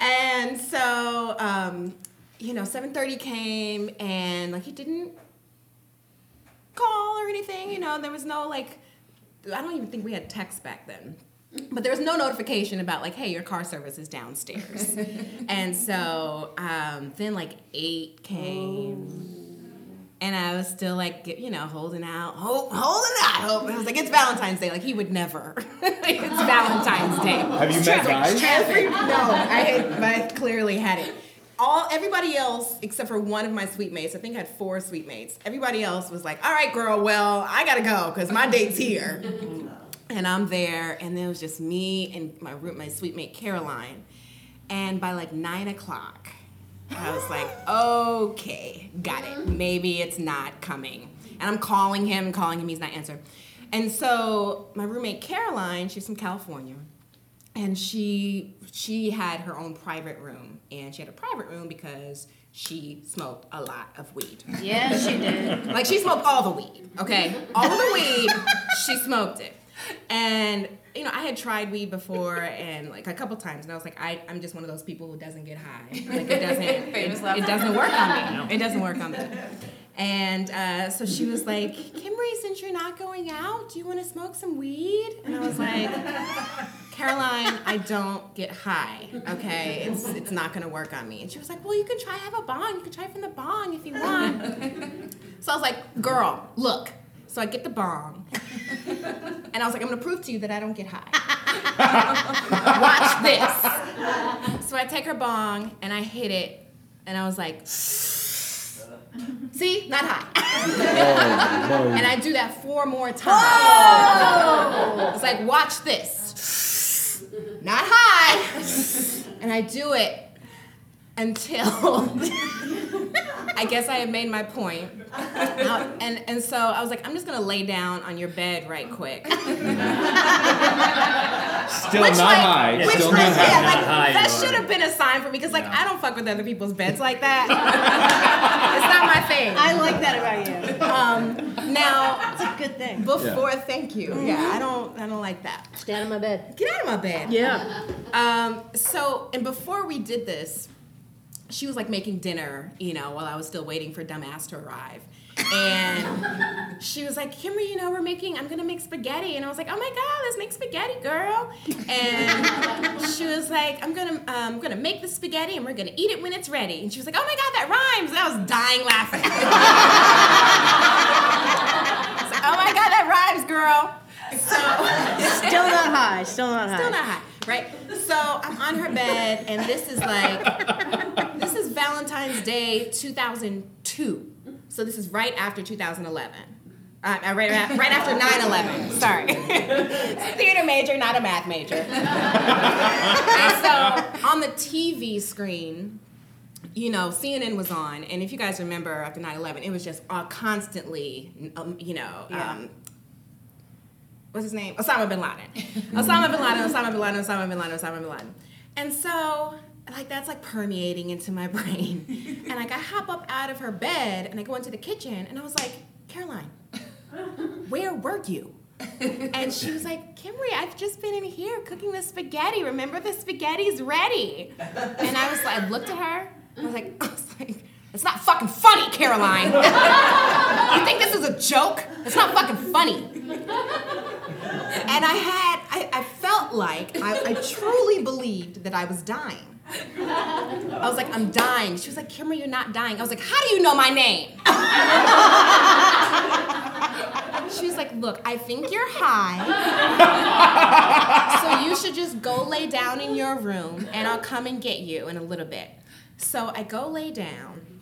and so, um, you know, 7:30 came and like he didn't call or anything. You know, there was no like, I don't even think we had text back then. but there was no notification about like, hey, your car service is downstairs. [laughs] and so um, then like eight came. And I was still like, you know, holding out, hope, holding out, hope. And I was like, it's Valentine's Day. Like he would never. [laughs] it's oh. Valentine's Day. Have you met guys? Every, no, I, had, I clearly had it. All everybody else, except for one of my suite mates, I think I had four suite mates. Everybody else was like, "All right, girl, well, I gotta go because my date's here." and I'm there, and then it was just me and my room, my suite mate Caroline. And by like nine o'clock, I was like, "Okay, got it. Maybe it's not coming." And I'm calling him, calling him, he's not answering. And so my roommate Caroline, she's from California and she she had her own private room and she had a private room because she smoked a lot of weed Yeah, she did. like she smoked all the weed okay all the weed she smoked it and you know i had tried weed before and like a couple times and i was like I, i'm just one of those people who doesn't get high like it doesn't [laughs] it, it doesn't work on me it doesn't work on me and uh, so she was like, Kimberly, since you're not going out, do you want to smoke some weed? And I was like, Caroline, I don't get high. Okay, it's it's not gonna work on me. And she was like, Well, you can try have a bong. You can try from the bong if you want. so I was like, Girl, look. So I get the bong, [laughs] and I was like, I'm gonna prove to you that I don't get high. [laughs] Watch this. So I take her bong and I hit it, and I was like. See, not high. Oh, and I do that four more times. It's like, watch this. Not high. And I do it until [laughs] I guess I had made my point. Uh, [laughs] and, and so I was like, I'm just gonna lay down on your bed right quick. Still Which, not like, high. Which, Still like, not high. yeah, like, high, that should have been a sign for me because, like, I don't fuck with other people's beds like that. it's not my thing. I like that about you. Um, now, It's a good thing. before, thank you. Yeah, I don't, I don't like that. Stay out of my bed. Get out of my bed. Yeah. Um, so, and before we did this, she was like making dinner, you know, while I was still waiting for dumbass to arrive. And [laughs] she was like, Kimberly, you know, we're making, I'm gonna make spaghetti. And I was like, oh my God, let's make spaghetti, girl. And she was like, I'm gonna, um, I'm gonna make the spaghetti and we're gonna eat it when it's ready. And she was like, oh my God, that rhymes. And I was dying laughing. [laughs] Like, oh my God, that rhymes, girl. So, Still not high. Still not high. Still not high, right? So I'm on her bed, and this is like, Valentine's Day 2002. So this is right after 2011. Uh, uh, right, right after 9/11. Sorry, [laughs] theater major, not a math major. [laughs] so on the TV screen, you know, CNN was on, and if you guys remember after 9/11, it was just uh, constantly, um, you know, Yeah. um, what's his name? Osama bin Laden. [laughs] Osama bin Laden, Osama bin Laden, Osama bin Laden, Osama bin Laden. And so, like, that's like permeating into my [laughs] brain. And like, I hop up out of her bed and I go into the kitchen and I was like, Caroline, where were you? And she was like, Kimberly, I've just been in here cooking the spaghetti. Remember, the spaghetti's ready. And I was like, I looked at her. I was like, [laughs] I was like, it's not fucking funny, Caroline. [laughs] you think this is a joke? It's not fucking funny. And I had, I, I felt like, I, I truly believed that I was dying. I was like, I'm dying. She was like, Kimberly, you're not dying. I was like, how do you know my name? She was like, look, I think you're high. so you should just go lay down in your room and I'll come and get you in a little bit. So I go lay down.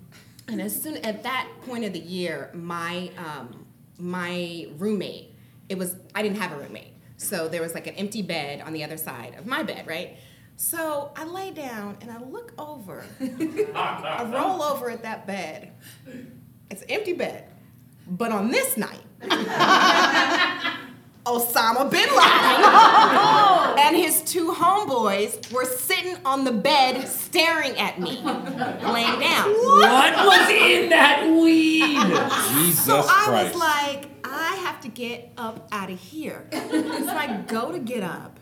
And as soon at that point of the year, my um, my roommate, it was I didn't have a roommate. So there was like an empty bed on the other side of my bed, right? So I lay down and I look over. [laughs] I roll over at that bed. It's an empty bed. But on this night, [laughs] Osama bin Laden [laughs] and his two homeboys were sitting on the bed staring at me, laying down. What was in that weed? Jesus So I Christ. was like, I have to get up out of here. So I go to get up,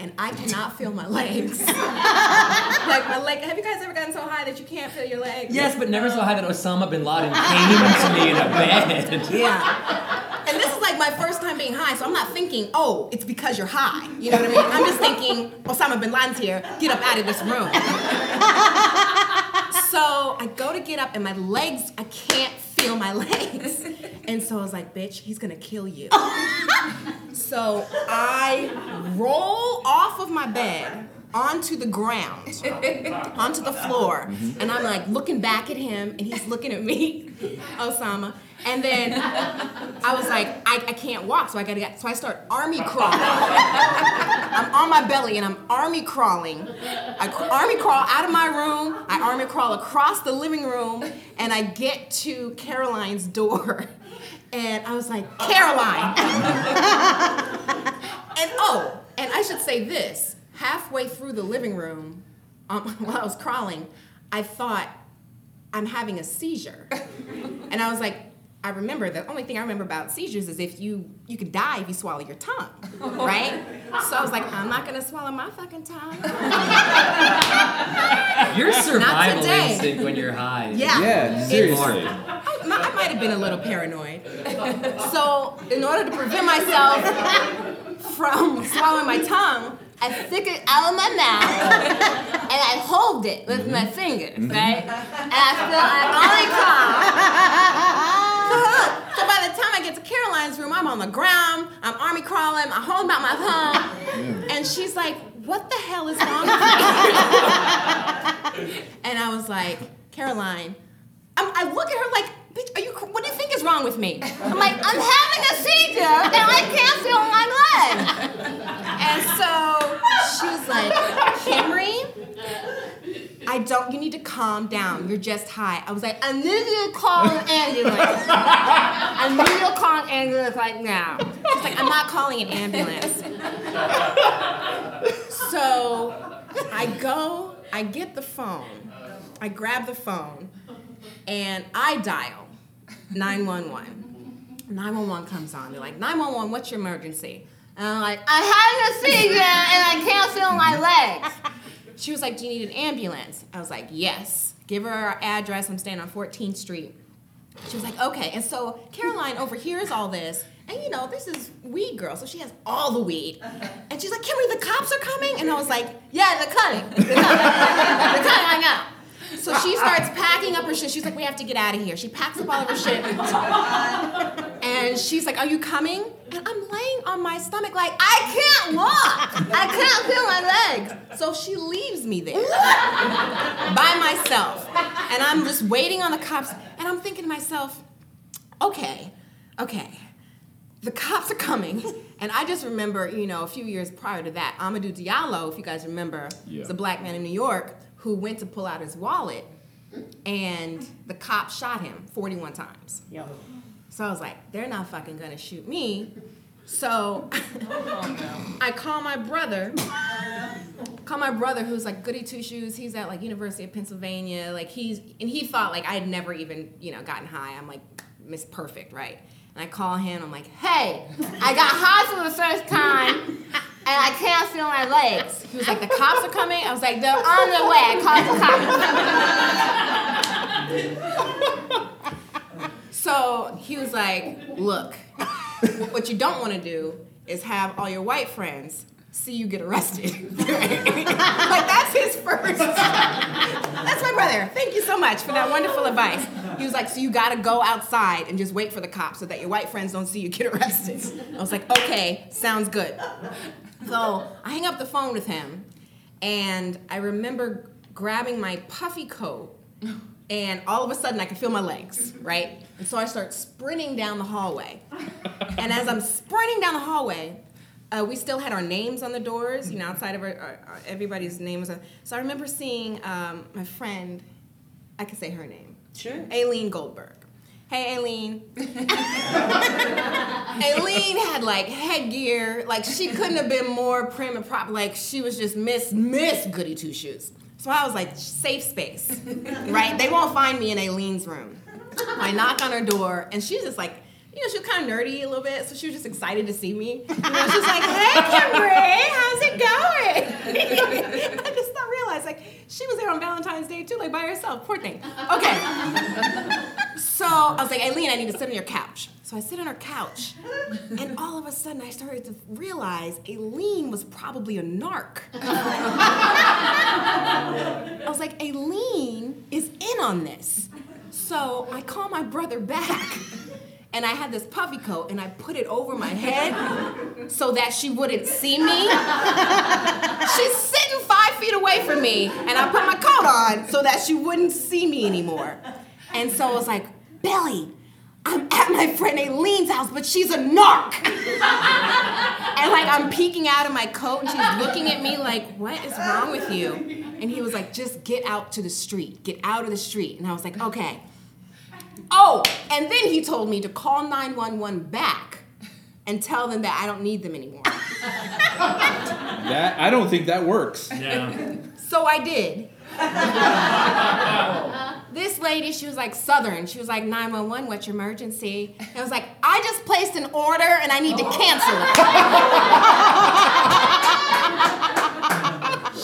and I cannot feel my legs. [laughs] like my leg. Have you guys ever gotten so high that you can't feel your legs? Yes, but never so high that Osama bin Laden [laughs] came to me in a bed. Yeah. And this is like my first time being high, so I'm not thinking, oh, it's because you're high. You know what I mean? I'm just thinking, Osama bin Laden's here. Get up out of this room. [laughs] so I go to get up, and my legs, I can't feel my legs. And so I was like, bitch, he's gonna kill you. [laughs] so I roll off of my bed onto the ground, onto the floor, mm-hmm. and I'm like looking back at him, and he's looking at me, [laughs] Osama. And then I was like, I, I can't walk, so I gotta get, so I start army crawling. I'm on my belly and I'm army crawling. I army crawl out of my room, I army crawl across the living room, and I get to Caroline's door. And I was like, Caroline. and oh, and I should say this halfway through the living room, um, [laughs] while I was crawling, I thought, I'm having a seizure. And I was like, I remember the only thing I remember about seizures is if you you could die if you swallow your tongue, right? So I was like, I'm not gonna swallow my fucking tongue. Your survival instinct when you're high. Yeah. Yeah, seriously. I, I might have been a little paranoid. So in order to prevent myself from swallowing my tongue, I stick it out of my mouth and I hold it with my mm-hmm. fingers, mm-hmm. right? And I feel like oh so by the time I get to Caroline's room, I'm on the ground, I'm army crawling, I'm holding out my thumb, mm. and she's like, "What the hell is wrong with you?" [laughs] and I was like, "Caroline," I'm, I look at her like, "Bitch, are you? What do you think is wrong with me?" I'm like, "I'm having a seizure and I can't feel my leg." And so she's like, "Henry." I don't. You need to calm down. You're just high. I was like, I need you to call an ambulance. I need you to call an ambulance right now. She's like, I'm not calling an ambulance. So I go. I get the phone. I grab the phone, and I dial 911. 911 comes on. They're like, 911, what's your emergency? And I'm like, I'm having a seizure and I can't feel my legs. She was like, Do you need an ambulance? I was like, Yes. Give her our address. I'm staying on 14th Street. She was like, Okay. And so Caroline overhears all this. And you know, this is weed girl, so she has all the weed. And she's like, Kimberly, the cops are coming? And I was like, Yeah, they're coming. They're coming. They're I. So she starts packing up her shit. She's like, We have to get out of here. She packs up all of her shit. And she's like, Are you coming? And I'm laying on my stomach, like, I can't walk. I can't feel my legs. So she leaves me there by myself. And I'm just waiting on the cops. And I'm thinking to myself, Okay, okay. The cops are coming. And I just remember, you know, a few years prior to that, Amadou Diallo, if you guys remember, Yeah. was a black man in New York who went to pull out his wallet and the cop shot him 41 times. So I was like, they're not fucking gonna shoot me. So [laughs] I call my brother. Call my brother who's like goody two shoes. He's at like University of Pennsylvania. Like he's and he thought like I had never even, you know, gotten high. I'm like Miss Perfect, right? And I call him, I'm like, hey, I got high for the first time and I can't feel my legs. He was like, the cops are coming? I was like, they're on their way. I called the cops. So he was like, look, what you don't want to do is have all your white friends see you get arrested. [laughs] like that's his first. that's my brother. Thank you so much for that wonderful advice. He was like, so you gotta go outside and just wait for the cops so that your white friends don't see you get arrested. I was like, okay, sounds good. So I hang up the phone with him, and I remember grabbing my puffy coat, and all of a sudden I can feel my legs, right? And so I start sprinting down the hallway. And as I'm sprinting down the hallway, uh, we still had our names on the doors, you know, outside of our, our, our everybody's name was on. So I remember seeing um, my friend, I can say her name. Sure. Aileen Goldberg. Hey, Aileen. [laughs] Aileen had like headgear, like she couldn't have been more prim and proper. Like she was just Miss Miss Goody Two Shoes. So I was like, safe space, [laughs] right? They won't find me in Aileen's room. I knock on her door, and she's just like, you know, she was kind of nerdy a little bit, so she was just excited to see me. You know, she's like, hey, Kimberly, how's it going? [laughs] I just not realized, like, she was there on Valentine's Day too, like by herself. Poor thing. Okay. So I was like, Aileen, I need to sit on your couch. So I sit on her couch, and all of a sudden I started to realize Aileen was probably a narc. I was like, Aileen is in on this. So I call my brother back, and I had this puffy coat, and I put it over my head so that she wouldn't see me. She's sitting five feet away from me, and I put my coat on so that she wouldn't see me anymore. And so I was like, Billy, I'm at my friend Aileen's house, but she's a narc. and like I'm peeking out of my coat, and she's looking at me like, what is wrong with you? And he was like, just get out to the street. Get out of the street. And I was like, okay. Oh, and then he told me to call 911 back and tell them that I don't need them anymore. That I don't think that works. Yeah. So I did. this lady, she was like Southern. She was like 911, what's your emergency? And I was like, I just placed an order and I need to cancel it.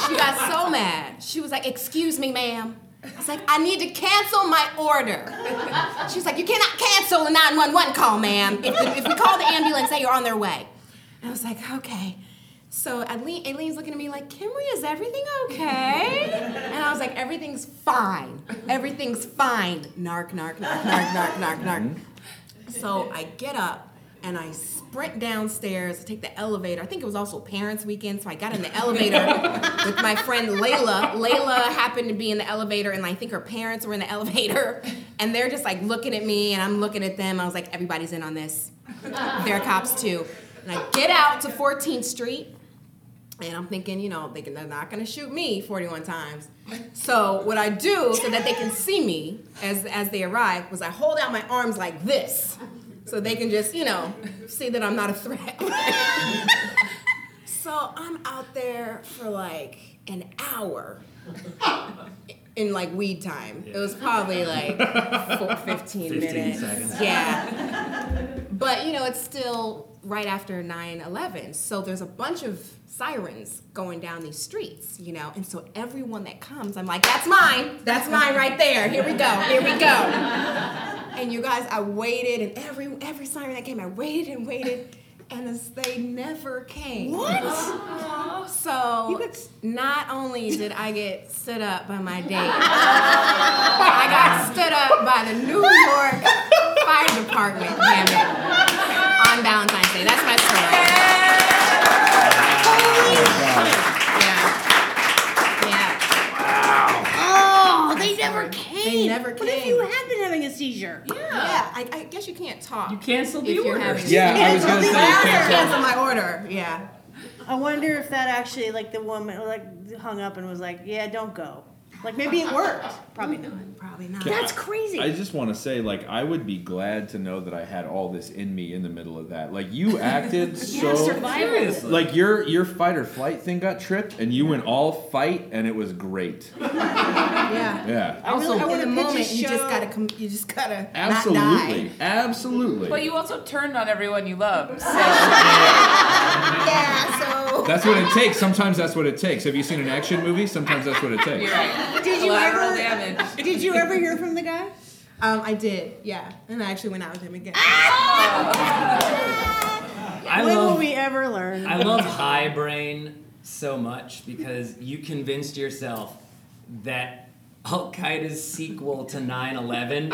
she got so mad. She was like, excuse me, ma'am. I was like, I need to cancel my order. [laughs] She's like, you cannot cancel a 911 call, ma'am. If, if we call the ambulance, say you're on their way. And I was like, okay. So Aileen, Aileen's looking at me like, Kimberly, is everything okay? And I was like, everything's fine. Everything's fine. Narc, narc, narc, narc, narc, narc, narc. Mm-hmm. So I get up and I sprint downstairs, to take the elevator. I think it was also parents' weekend, so I got in the elevator [laughs] with my friend Layla. Layla happened to be in the elevator, and I think her parents were in the elevator, and they're just like looking at me, and I'm looking at them. I was like, everybody's in on this. They're cops too. And I get out to 14th Street, and I'm thinking, you know, they can, they're not gonna shoot me 41 times. So what I do so that they can see me as, as they arrive was I hold out my arms like this. So they can just, you know, see that I'm not a threat. so I'm out there for like an hour in like weed time. It was probably like four, 15, 15 minutes. seconds. Yeah. But you know, it's still right after 9-11. So there's a bunch of sirens going down these streets, you know, and so everyone that comes, I'm like, that's mine, that's mine right there. Here we go, here we go. And you guys, I waited, and every every siren that came, I waited and waited, and as they never came. What? Uh-huh. So You got s- not only did I get stood up by my date, [laughs] I got stood up by the New York Fire Department. Damn it! On Valentine's Day. That's my. Never came. They never came. What if you had been having a seizure? Yeah. I, I guess you can't talk. You canceled if the you're order. Yeah, I was gonna say you can't cancel my order. Yeah. I wonder if that actually, like, the woman, like, hung up and was like, yeah, don't go. Like, maybe it worked. Probably not. Mm-hmm. Probably not. That's crazy. I just want to say, like, I would be glad to know that I had all this in me in the middle of that. Like, you acted [laughs] so. Seriously. Like your your fight or flight thing got tripped, and you went all fight, and it was great. [laughs] yeah. Yeah, I really- I in wanna the pitch a moment, you just gotta com- you just gotta not absolutely, die. absolutely. But you also turned on everyone you love. So [laughs] Yeah, so That's what it takes. Sometimes that's what it takes. Have you seen an action movie? Sometimes that's what it takes. you're right. [laughs] Did you Collateral ever- damage. [laughs] Did you ever hear from the guy? um, I did, yeah, and I actually went out with him again. [laughs] I when will love we ever learn? I love High Brain so much because you convinced yourself that Al Qaeda's sequel to 9 11,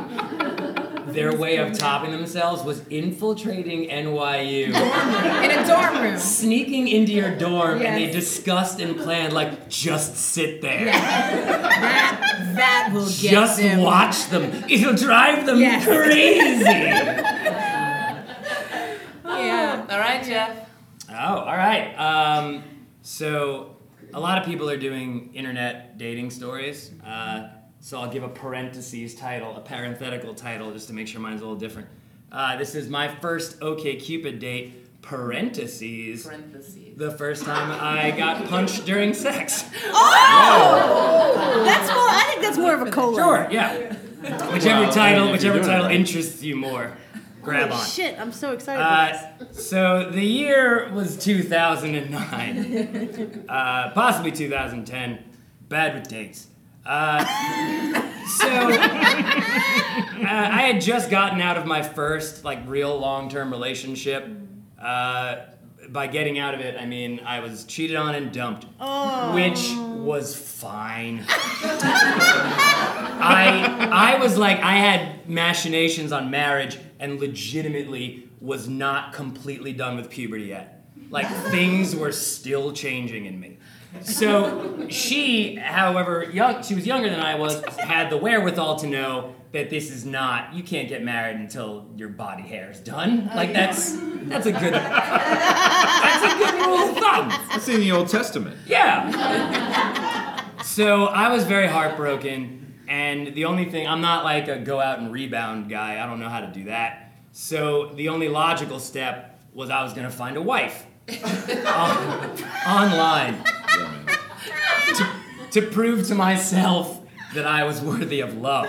their way of topping themselves was infiltrating NYU, [laughs] In a dorm room. sneaking into your dorm, and they discussed and planned, like, just sit there. That that will get Just them. watch them. It'll drive them Yes. crazy. [laughs] Yeah. All right, Jeff. Oh, all right. Um, so, a lot of people are doing internet dating stories. Uh, so, I'll give a parentheses title, a parenthetical title, just to make sure mine's a little different. Uh, this is my first OK Cupid date, parentheses. Parentheses. The first time I got [laughs] punched during sex. Oh, that's more. I think that's more of a colon. Sure, yeah. [laughs] Whichever Wow, title, whichever title interests you more, grab Holy on. Shit, I'm so excited. Uh, so the year was 2009, uh, possibly 2010. Bad with dates. Uh, So uh, I had just gotten out of my first like real long-term relationship. Uh, by getting out of it, I mean I was cheated on and dumped, which was fine. I I was like I had machinations on marriage and legitimately was not completely done with puberty yet. Like things were still changing in me. So she, however, young she was younger than I was, had the wherewithal to know that this is not you can't get married until your body hair is done. Like that's that's a good that's a good rule of thumb. That's in the Old Testament. Yeah. So I was very heartbroken, and the only thing I'm not like a go out and rebound guy. I don't know how to do that. So the only logical step was I was gonna find a wife [laughs] on- online to, to prove to myself that I was worthy of love.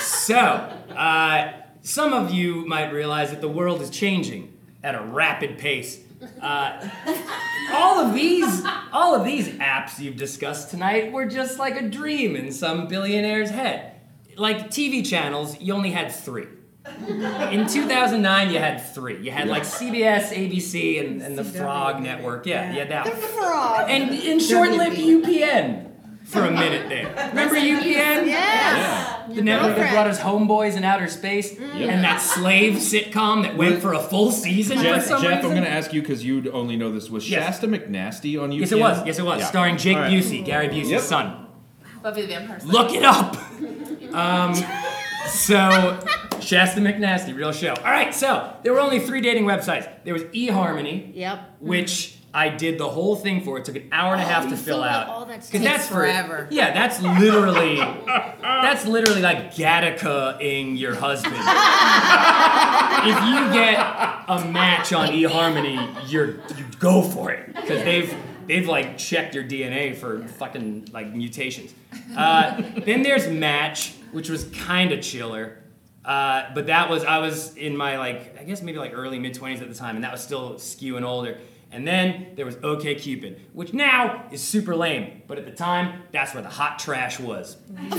So, uh, some of you might realize that the world is changing at a rapid pace. Uh, all of these, all of these apps you've discussed tonight were just like a dream in some billionaire's head. Like TV channels, you only had three. In 2009, you had three. You had like CBS, ABC, and, and the Frog Network. Yeah, you had that. one. Frog. And in short-lived UPN for a minute there. [laughs] Remember UPN? Yes. The network that brought us Homeboys in Outer Space, and that slave sitcom that went for a full season Jeff, for some Jeff I'm going to ask you because you'd only know this. Was Yes. Shasta McNasty on UPN? Yes, it was. Yes, it was. Yeah. Starring Jake All right. Busey, Gary Busey's Yep. son. Buffy the Vampire Slayer. Look it up. [laughs] Um, so Shasta McNasty, real show. All right, so there were only three dating websites. There was eHarmony, Yep. which I did the whole thing for. It took an hour and a half you to fill out all that that's Takes for forever. Yeah, that's literally that's literally like Gattaca-ing your husband. if you get a match on eHarmony, you're you go for it because they've they've like checked your DNA for fucking like mutations. Uh, then there's Match, which was kind of chiller. Uh, but that was I was in my like I guess maybe like early mid twenties at the time, and that was still skewing older. And then there was OK Cupid, which now is super lame, but at the time that's where the hot trash was. [laughs]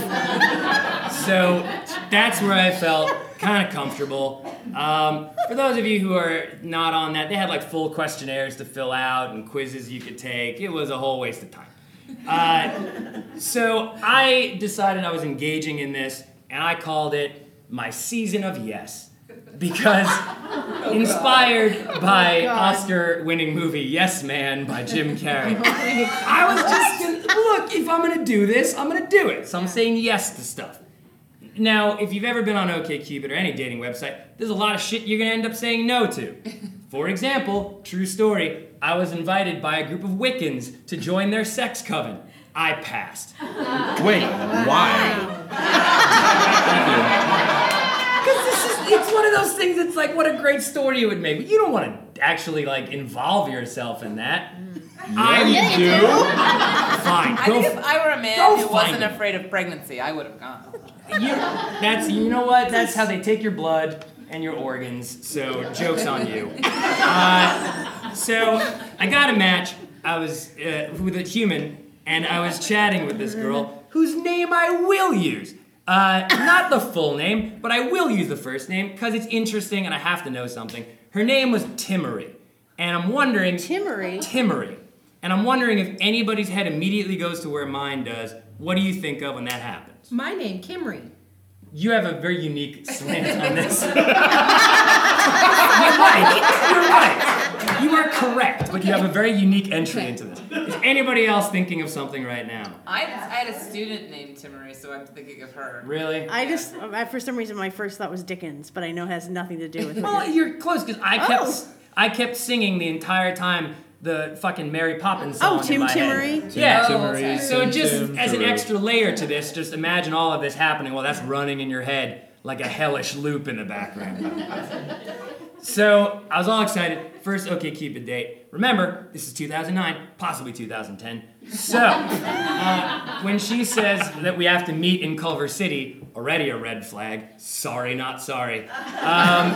so that's where I felt kind of comfortable. Um, for those of you who are not on that, they had like full questionnaires to fill out and quizzes you could take. It was a whole waste of time. Uh, so I decided I was engaging in this, and I called it my season of yes. Because [laughs] inspired by Oscar winning movie Yes Man by Jim [laughs] Carrey, I was just gonna, look, if I'm gonna do this, I'm gonna do it. So I'm saying yes to stuff. Now, if you've ever been on OkCupid or any dating website, there's a lot of shit you're gonna end up saying no to. [laughs] For example, true story, I was invited by a group of Wiccans to join their sex coven. I passed. Wait, why? Because this is, it's one of those things that's like, what a great story it would make. But you don't want to actually like involve yourself in that. I Yeah, you do. [laughs] Fine, I go think if I were a man who wasn't it. afraid of pregnancy, I would have gone. You, that's you know what? That's how they take your blood and your organs. So jokes on you. [laughs] Uh, so I got a match. I was uh, with a human, and I was chatting with this girl whose name I will use. Uh, not the full name, but I will use the first name because it's interesting and I have to know something. Her name was Timmery, and I'm wondering. Timmery? Timmery. And I'm wondering if anybody's head immediately goes to where mine does. What do you think of when that happens? My name, Kimry. You have a very unique slant on [laughs] this. you're right. You're right. You are correct, but you have a very unique entry into this. Is anybody else thinking of something right now? I, I had a student named Timmery, so I'm thinking of her. Really? I just, I, for some reason, my first thought was Dickens, but I know it has nothing to do with Well, it. you're close because I kept Oh. I kept singing the entire time the fucking Mary Poppins song. Oh, Tim in my. Timmery? Yeah. Tim Timmery, So Tim just Tim as an extra layer to this, just imagine all of this happening while that's running in your head like a hellish loop in the background. [laughs] so I was all excited. First OK Cupid date. Remember, this is 2009, possibly 2010. So [laughs] uh, when she says that we have to meet in Culver City, already a red flag. Sorry, not sorry. [laughs] Um,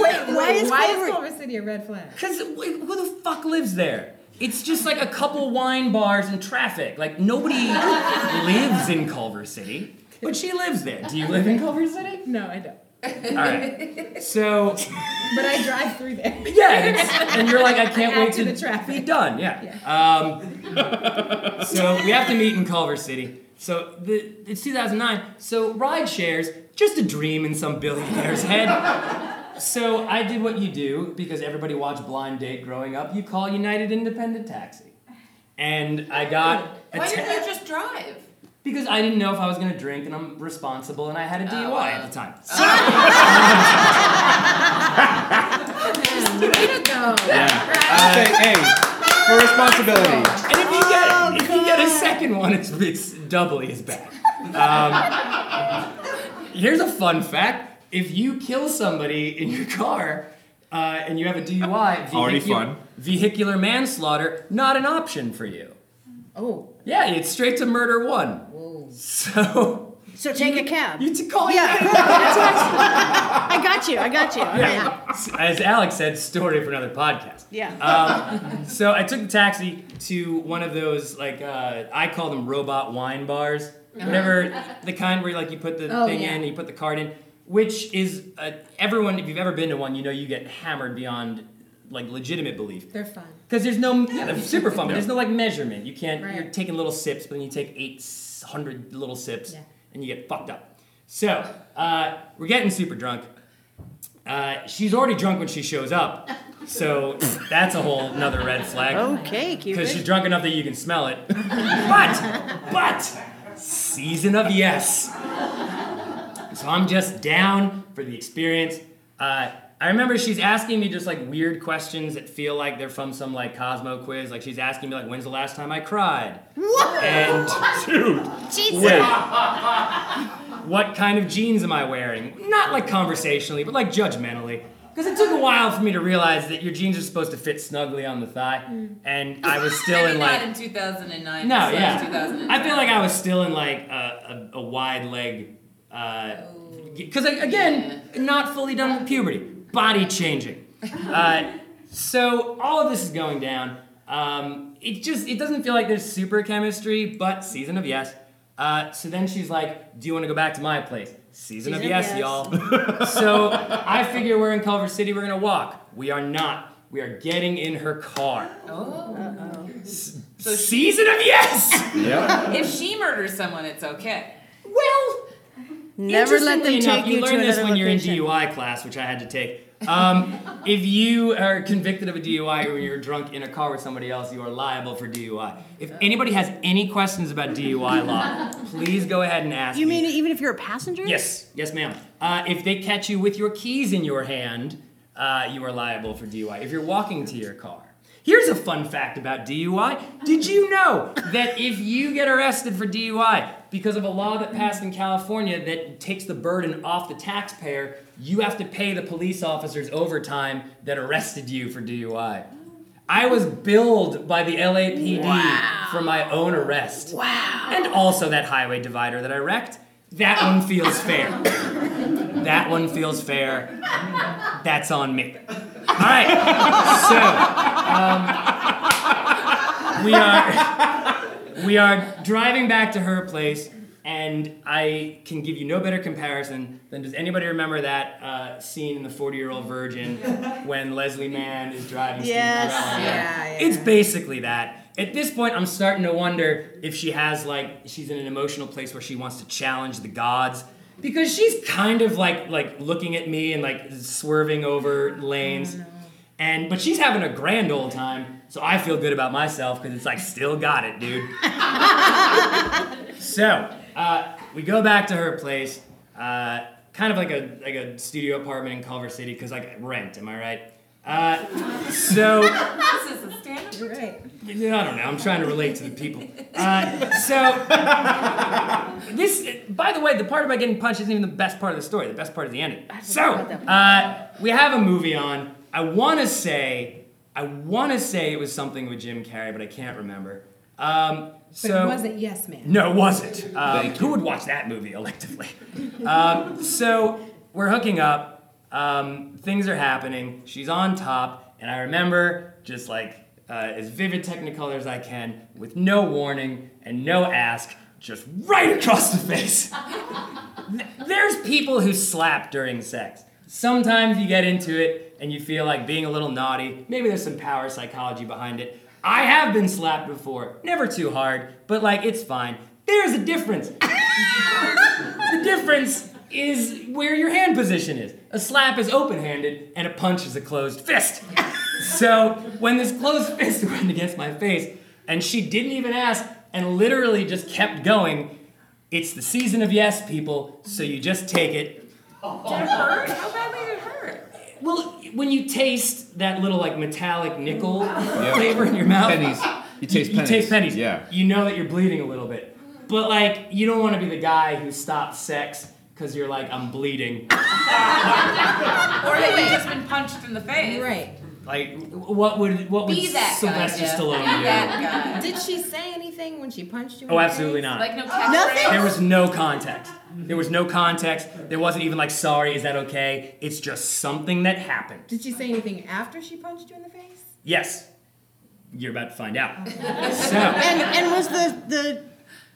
Wait, Why is why Culver- is Culver City a red flag? Because who the fuck lives there? It's just like a couple wine bars and traffic. Like nobody [laughs] lives in Culver City. but she lives there. Do you live in Culver City? No, I don't. All right. So [laughs] But I drive through there. yeah, it's, and you're like, I can't Add wait to to, the traffic. be done. Yeah. Um, so we have to meet in Culver City. So the, it's 2009. So ride shares just a dream in some billionaire's head. So I did what you do because everybody watched Blind Date growing up. You call United Independent Taxi, and I got a Why ta- didn't you just drive? because I didn't know if I was gonna drink, and I'm responsible, and I had a oh. DUI wow. at the time. Way to go. Hey, hey, for responsibility. And if you get if you get a second one, it's it's doubly as bad. Um, here's a fun fact: if you kill somebody in your car uh, and you have a DUI, Already fun. vehicular manslaughter, not an option for you. Oh. Yeah, it's straight to murder one. Whoa. So So take a cab. you to call Yeah. yeah. [laughs] I got you. I got you. Yeah. As Alex said, story for another podcast. Yeah. Um, so I took the taxi to one of those like uh, I call them robot wine bars, whatever the kind where like you put the Oh, thing yeah. in, you put the card in, which is uh, everyone. If you've ever been to one, you know you get hammered beyond like legitimate belief They're fun. because there's no yeah, they're super fun. but [laughs] There's no like measurement. You can't. Right. You're taking little sips, but then you take eight hundred little sips, Yeah. And you get fucked up. So uh, we're getting super drunk. Uh, she's already drunk when she shows up, so that's a whole another red flag. Okay, cute. Because she's drunk enough that you can smell it. but, but, season of yes. So I'm just down for the experience. Uh, I remember she's asking me just like weird questions that feel like they're from some like Cosmo quiz. Like she's asking me like, "When's the last time I cried?" What? And Jesus. Wait, what kind of jeans am I wearing? Not like conversationally, but like judgmentally. Because it took a while for me to realize that your jeans are supposed to fit snugly on the thigh, mm. and I was [laughs] still in like not in 2009. No, slash yeah. 2010. I feel like I was still in like a, a, a wide leg, uh, oh. because again, not fully done with puberty, body changing. Uh, so all of this is going down. Um, it just it doesn't feel like there's super chemistry, but season of yes. Uh, so then she's like, "Do you want to go back to my place?" Season, of Season of yes, yes. y'all. [laughs] so I figure we're in Culver City. We're gonna walk. We are not. We are getting in her car. Oh. So season of yes. Yep. If she murders someone, it's okay. Well, Never let them enough, take you you to learn this when you're in. DUI class, which I had to take. Um, [laughs] if you are convicted of a DUI or you're drunk in a car with somebody else, you are liable for DUI. If anybody has any questions about DUI law, [laughs] please go ahead and ask You me. mean even if you're a passenger? Yes, yes, ma'am. Uh, if they catch you with your keys in your hand, uh, you are liable for DUI. If you're walking to your car. Here's a fun fact about DUI. Did you know that if you get arrested for DUI because of a law that passed in California that takes the burden off the taxpayer, you have to pay the police officers overtime that arrested you for DUI? I was billed by the LAPD for my own arrest. Wow. And also that highway divider that I wrecked. That one feels fair. that one feels fair. That's on me. All right. So, um, we are we are driving back to her place, and I can give you no better comparison than does anybody remember that uh, scene in The Forty Year Old Virgin when Leslie Mann is driving Yes. Yeah, yeah. It's basically that. At this point, I'm starting to wonder if she has like she's in an emotional place where she wants to challenge the gods because she's kind of like like looking at me and like swerving over lanes, and but she's having a grand old time. So I feel good about myself because it's like still got it, dude. [laughs] so uh, we go back to her place, uh, kind of like a like a studio apartment in Culver City because like rent. Am I right? Uh, so. [laughs] This is a stand You're right. I don't know. I'm trying to relate to the people. Uh, so this, by the way, the part about getting punched isn't even the best part of the story. The best part is the ending. So uh, we have a movie on. I want to say, I want to say it was something with Jim Carrey, but I can't remember. Um, But so it wasn't Yes Man. no, it wasn't. Um, Thank who would watch that movie electively? um, so we're hooking up. Um, things are happening. She's on top, and I remember just like uh, as vivid Technicolor as I can, with no warning and no ask, just right across the face. There's people who slap during sex. Sometimes you get into it and you feel like being a little naughty. Maybe there's some power psychology behind it. I have been slapped before. Never too hard, but like it's fine. There's a difference. [laughs] the difference is where your hand position is. A slap is open handed and a punch is a closed fist. [laughs] So when this closed [laughs] fist went against my face and she didn't even ask and literally just kept going, it's the season of yes, people, so you just take it. Did it hurt? How badly did it hurt? Well, when you taste that little like metallic nickel flavor in your mouth, Pennies. You taste you pennies. You taste pennies. Yeah. You know that you're bleeding a little bit. But like, you don't want to be the guy who stops sex because you're like, I'm bleeding. [laughs] Or that you've just been punched in the face. Right. Like, what would what would Be that Sylvester guy. Jeff. Stallone Be do? that guy. Did she say anything when she punched you? in Oh, the absolutely face? not. Like no Nothing? There was no context. There was no context. There wasn't even like, sorry, is that okay? It's just something that happened. Did she say anything after she punched you in the face? Yes. You're about to find out. So, And and was the the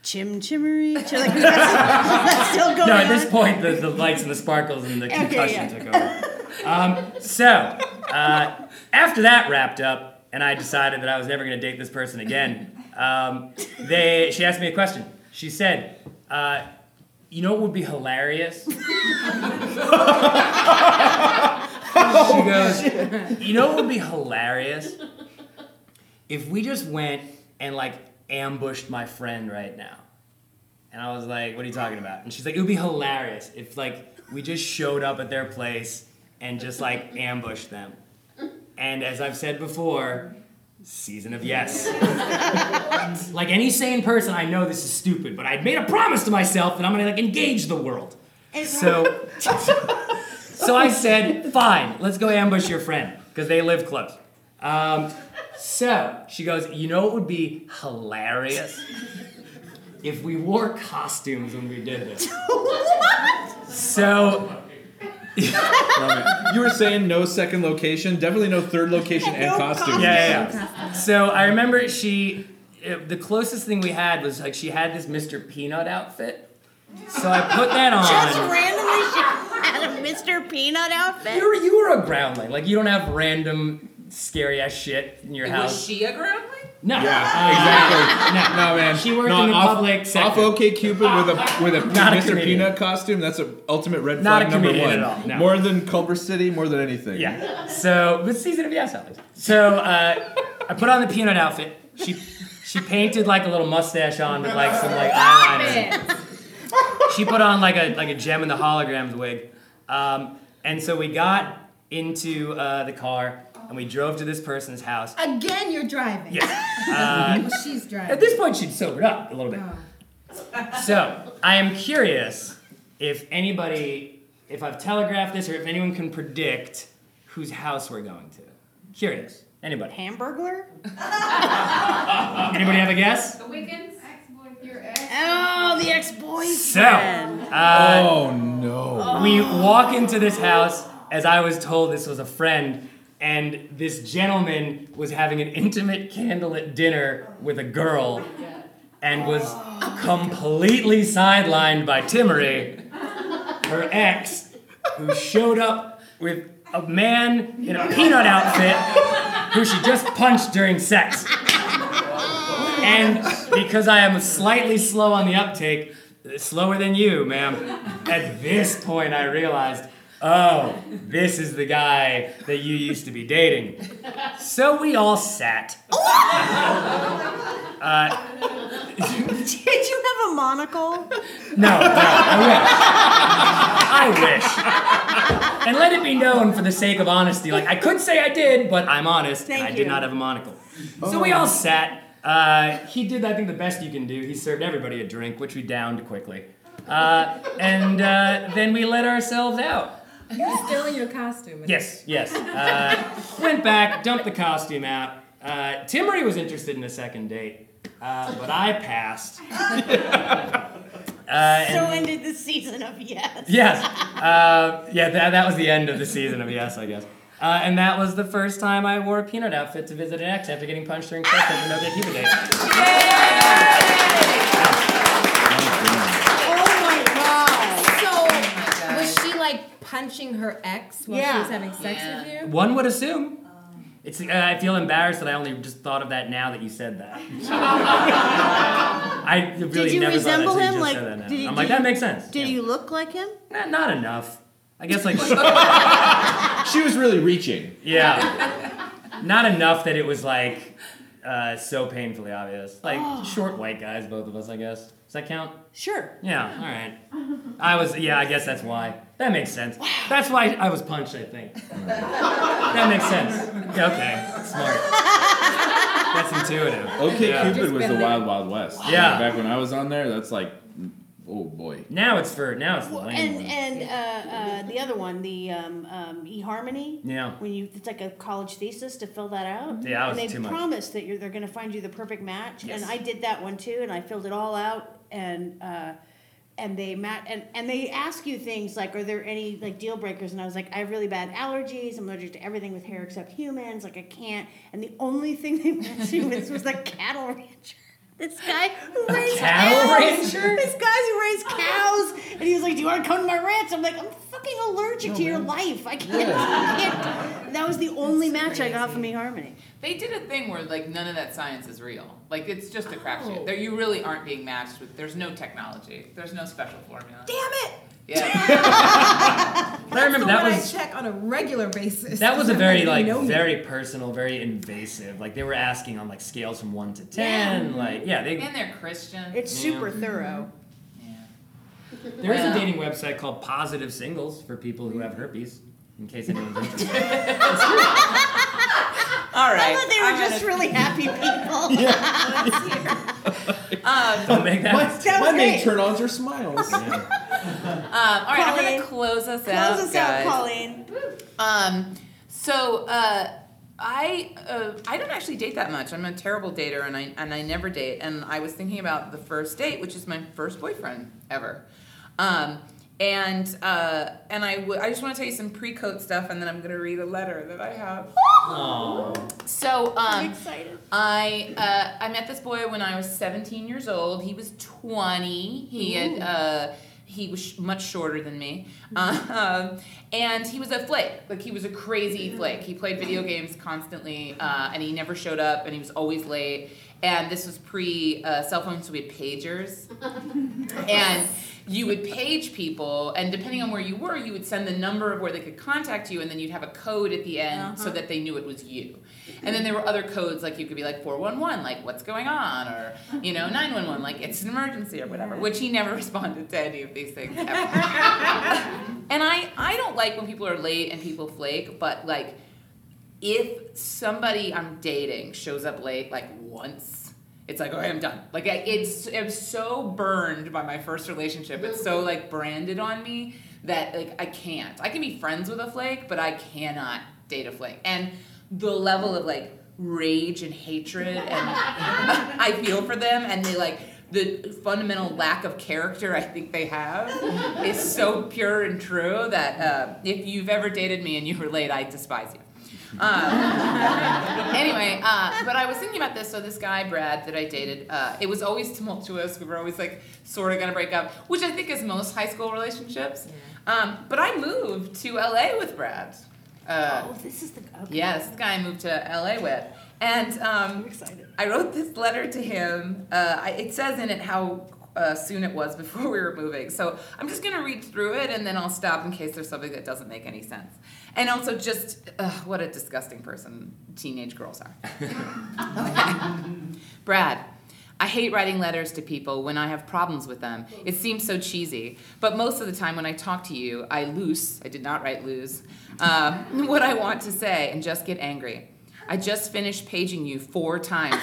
chim chimmery? Ch- like, that's, that's still going no, at on? this point, the, the lights and the sparkles and the Okay, concussion yeah. took over. Um, so, uh, after that wrapped up, and I decided that I was never going to date this person again, um, they, she asked me a question. She said, uh, You know what would be hilarious? [laughs] she goes, You know what would be hilarious? If we just went and like ambushed my friend right now. And I was like, What are you talking about? And she's like, It would be hilarious if like we just showed up at their place and just like ambushed them. And as I've said before, season of yes. [laughs] like any sane person, I know this is stupid, but I made a promise to myself that I'm gonna like engage the world. So, [laughs] so I said, fine, let's go ambush your friend because they live close. Um, so she goes, you know what would be hilarious? If we wore costumes when we did this. [laughs] So [laughs] You were saying no second location, definitely no third location and [laughs] No costume. Yeah, yeah, yeah. So I remember she, uh, the closest thing we had was like she had this Mr. Peanut outfit. So I put that on. Just randomly she had a Mr. Peanut outfit. You were, you were a groundling. Like you don't have random scary ass shit in your Was house. Was she a groundling? No. Yeah, Uh, exactly. No. No man, She worked no, in the off, public Off sector. OK Cupid with a with a [laughs] Not Mr. comedian. Peanut costume. That's a ultimate red Not flag a number comedian one. at all, no. More than Culver City, more than anything. Yeah. So, but season of yes, Alex. So uh, I put on the peanut outfit. She she painted like a little mustache on with like some like eyeliner. She put on like a like a Jem and the Holograms wig, um, and so we got into uh, the car and we drove to this person's house. Again, you're driving. Yes. [laughs] Uh, She's driving. at this point, she'd sobered up a little bit. Oh. So I am curious if anybody, if I've telegraphed this, or if anyone can predict whose house we're going to. Curious. Anybody? Hamburglar? Anybody have a guess? The Wiggins? Your ex. Oh, the ex So, boyfriend. uh, Oh no. we walk into this house as I was told this was a friend, and this gentleman was having an intimate candlelit dinner with a girl and was oh. completely sidelined by Timmery, her ex, who showed up with a man in a peanut outfit who she just punched during sex. And because I am slightly slow on the uptake, slower than you, ma'am, at this point I realized, oh, this is the guy that you used to be dating. So we all sat. [laughs] Uh, Did you have a monocle? no, no, I wish. I wish. And let it be known for the sake of honesty, like I could say I did, but I'm honest, and Thank I did not have a monocle. So we all sat. Uh, he did, I think, the best you can do. He served everybody a drink, which we downed quickly. Uh, and uh, then we let ourselves out. [laughs] You're still in your costume. Yes, yes. Uh, went back, dumped the costume out. Uh, Timmery was interested in a second date, uh, but I passed. [laughs] Uh, So and- ended the season of Yes. Yes. Uh, yeah, that, that was the end of the season of Yes, I guess. Uh, and that was the first time I wore a peanut outfit to visit an ex after getting punched during sex at the OK Cupid date. her ex while she was having sex Yeah. with you? One would assume. It's. Uh, I feel embarrassed that I only just thought of that now that you said that. [laughs] I really you never thought resemble that him? Like, that did you- I'm like did that makes sense. Did Yeah. you look like him? Not, not enough. I guess like [laughs] She was really reaching. yeah, not enough that it was like uh, so painfully obvious. Like short white guys, both of us, I guess. Does that count? Sure. Yeah. All right. I was. Yeah. I guess that's why. That makes sense. That's why I was punched. I think. [laughs] that makes sense. Yeah, okay. Smart. That's intuitive. Okay, Yeah. Cupid was the Wild Wild West. Yeah. Back when I was on there, that's like, oh boy. Now it's for now it's the lame And one. and uh, uh, the other one, the um, um, eHarmony. Yeah. When you, it's like a college thesis to fill that out. Yeah, that was and they promise that you're they're going to find you the perfect match. Yes. And I did that one too, and I filled it all out, and uh, and they mat and and they ask you things like, are there any like deal breakers? And I was like, I have really bad allergies. I'm allergic to everything with hair except humans. Like I can't. And the only thing they matched me with was the cattle rancher. This guy who raised cattle cows. rancher? This guy who raised cows, and he was like, "Do you want to come to my ranch?" I'm like, "I'm fucking allergic to your life. I can't." I can't. That was the only match I got from eHarmony. They did a thing where like none of that science is real. Like it's just a crapshoot. Oh. There you really aren't being matched with. There's no technology. There's no special formula. Damn it! Yeah. [laughs] I remember the that one was I check on a regular basis. that was a [laughs] very like know me. very personal, very invasive. Like they were asking on like scales from one to ten. Like yeah, they and they're Christian. It's Yeah. super thorough. Mm-hmm. yeah. There is a dating website called Positive Singles for people who have herpes, in case anyone's [laughs] interested. All right. I thought they were I'm just gonna- really happy [laughs] people. [laughs] [laughs] Um, Don't make My, that. That my main turn ons are smiles. Yeah. um, all right, I'm gonna close us Close out, us guys. out, Colleen. Um, so uh, I uh, I don't actually date that much. I'm a terrible dater, and I and I never date. And I was thinking about the first date, which is my first boyfriend ever. Um, and uh, and I, w- I just want to tell you some pre-coat stuff, and then I'm gonna read a letter that I have. Aw. So I'm um, excited. I uh, I met this boy when I was 17 years old. He was 20. He had uh, he was sh- much shorter than me, um, and he was a flake. Like he was a crazy flake. He played video games constantly, uh, and he never showed up, and he was always late. And this was pre uh, cell phones, so we had pagers, [laughs] and you would page people, and depending on where you were, you would send the number of where they could contact you, and then you'd have a code at the end uh-huh. so that they knew it was you. And then there were other codes, like you could be like 411, like what's going on, or you know 911, like it's an emergency or whatever. Which he never [laughs] responded to any of these things. Ever. [laughs] and I I don't like when people are late and people flake, but like if somebody I'm dating shows up late like once, it's like, okay, I'm done. Like I, it's I'm so burned by my first relationship. It's so like branded on me that like I can't. I can be friends with a flake, but I cannot date a flake. And the level of like rage and hatred and [laughs] I feel for them and they like the fundamental lack of character I think they have is so pure and true that uh, if you've ever dated me and you were late, I despise you. Um, [laughs] anyway, uh, but I was thinking about this. So this guy Brad that I dated, uh, it was always tumultuous. We were always like sort of gonna break up, which I think is most high school relationships. Um, but I moved to LA with Brad. Uh, Oh, this is the. Okay. yeah, this guy I moved to LA with, and um. I wrote this letter to him. Uh, I, it says in it how uh, soon it was before [laughs] we were moving. So I'm just going to read through it and then I'll stop in case there's something that doesn't make any sense. And also, just uh, what a disgusting person teenage girls are. okay. [laughs] [laughs] Brad. I hate writing letters to people when I have problems with them. It seems so cheesy. But most of the time when I talk to you, I lose, I did not write lose, uh, what I want to say and just get angry. I just finished paging you four times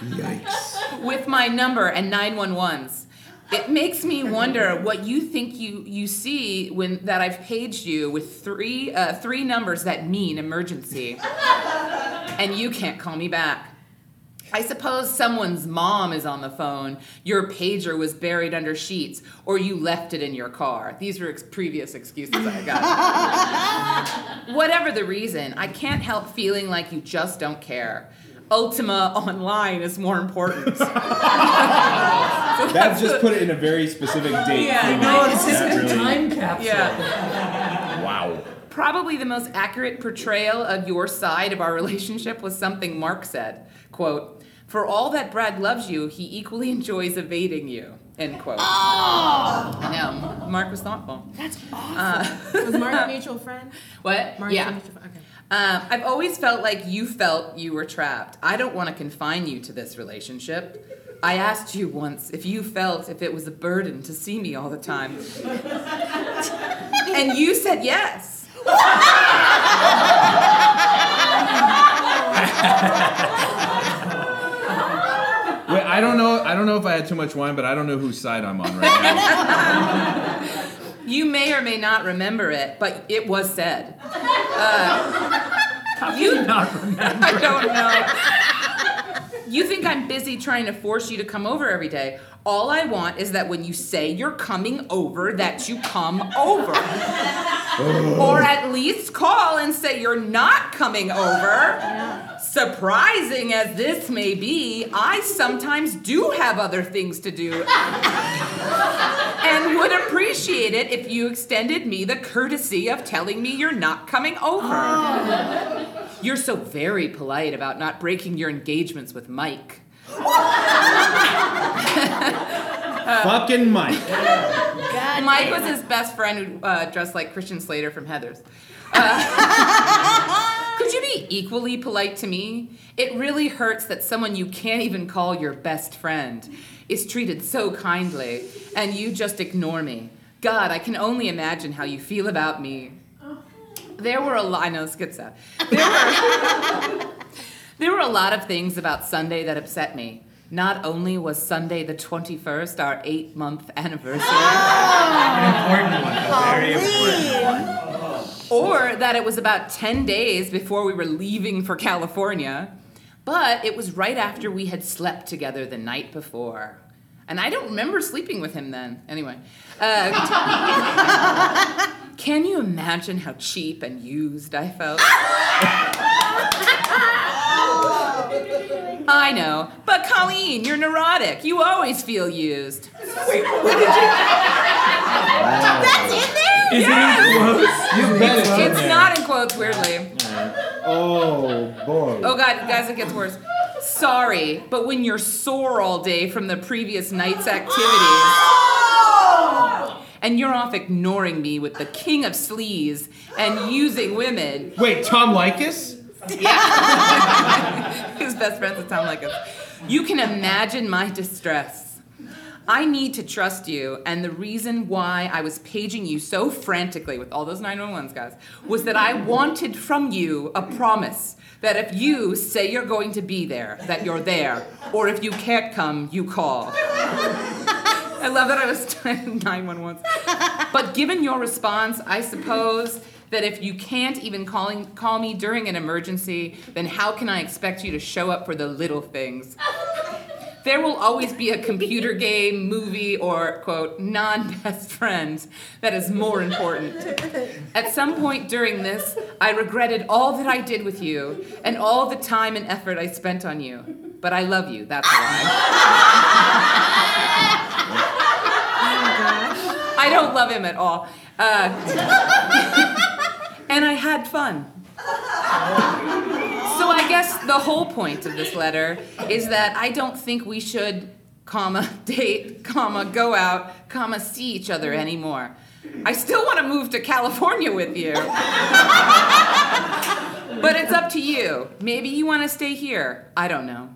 with Yikes. with my number and 911s. It makes me wonder what you think you, you see when that I've paged you with three uh, three numbers that mean emergency, and you can't call me back. I suppose someone's mom is on the phone. Your pager was buried under sheets, or you left it in your car. These were ex- previous excuses I got. [laughs] Whatever the reason, I can't help feeling like you just don't care. Ultima Online is more important. [laughs] That just put it in a very specific date. Yeah, for me. no, it's just a really- time capsule. yeah. Wow. Probably the most accurate portrayal of your side of our relationship was something Mark said. Quote, for all that Brad loves you, he equally [laughs] enjoys evading you. End quote. I know. Mark was thoughtful. That's awesome. Was Mark a [laughs] mutual friend? What? Mark's a yeah. mutual friend. Okay. Um, I've always felt like you felt you were trapped. I don't want to confine you to this relationship. I asked you once if you felt if it was a burden to see me all the time. and you said yes. [laughs] Wait, I don't know. I don't know if I had too much wine, but I don't know whose side I'm on right now. [laughs] You may or may not remember it, but it was said. Uh, Do you not remember? [laughs] I don't know. You think I'm busy trying to force you to come over every day. All I want is that when you say you're coming over, that you come over. [laughs] or at least call and say you're not coming over. Surprising as this may be, I sometimes do have other things to do. and would appreciate it if you extended me the courtesy of telling me you're not coming over. Oh. You're so very polite about not breaking your engagements with Mike. Fucking Mike. God Mike damn. was his best friend who uh, dressed like Christian Slater from Heathers. Uh, [laughs] could you be equally polite to me? It really hurts that someone you can't even call your best friend is treated so kindly and you just ignore me. God, I can only imagine how you feel about me. There were a lot. I know this gets sad. There were, [laughs] there were a lot of things about Sunday that upset me. Not only was Sunday the 21st our eight month anniversary, An important one. A very important one. or that it was about 10 days before we were leaving for California, but it was right after we had slept together the night before. And I don't remember sleeping with him then. Anyway. Uh, [laughs] can you imagine how cheap and used I felt? [laughs] I know. But Colleen, you're neurotic. You always feel used. [laughs] That's in there? Is Yes. it in quotes? You it's It's not in quotes, weirdly. Oh boy. Oh god, guys, it gets worse. Sorry, but when you're sore all day from the previous night's activities, and you're off ignoring me with the king of sleaze and using women, Wait, Tom Likas? [laughs] his best friends with Tom Likas, you can imagine my distress. I need to trust you, and the reason why I was paging you so frantically with all those 911s, guys, was that I wanted from you a promise that if you say you're going to be there, that you're there, or if you can't come, you call. I love that I was [laughs] 911s. But given your response, I suppose that if you can't even calling, call me during an emergency, then how can I expect you to show up for the little things? There will always be a computer game, movie, or, quote, non best friends that is more important. At some point during this, I regretted all that I did with you and all the time and effort I spent on you. But I love you, that's why. I don't love him at all. Uh, [laughs] and I had fun. Guess the whole point of this letter is that I don't think we should, comma, [laughs] date, comma, go out, comma, see each other anymore. I still want to move to California with you. [laughs] but it's up to you. Maybe you want to stay here. I don't know.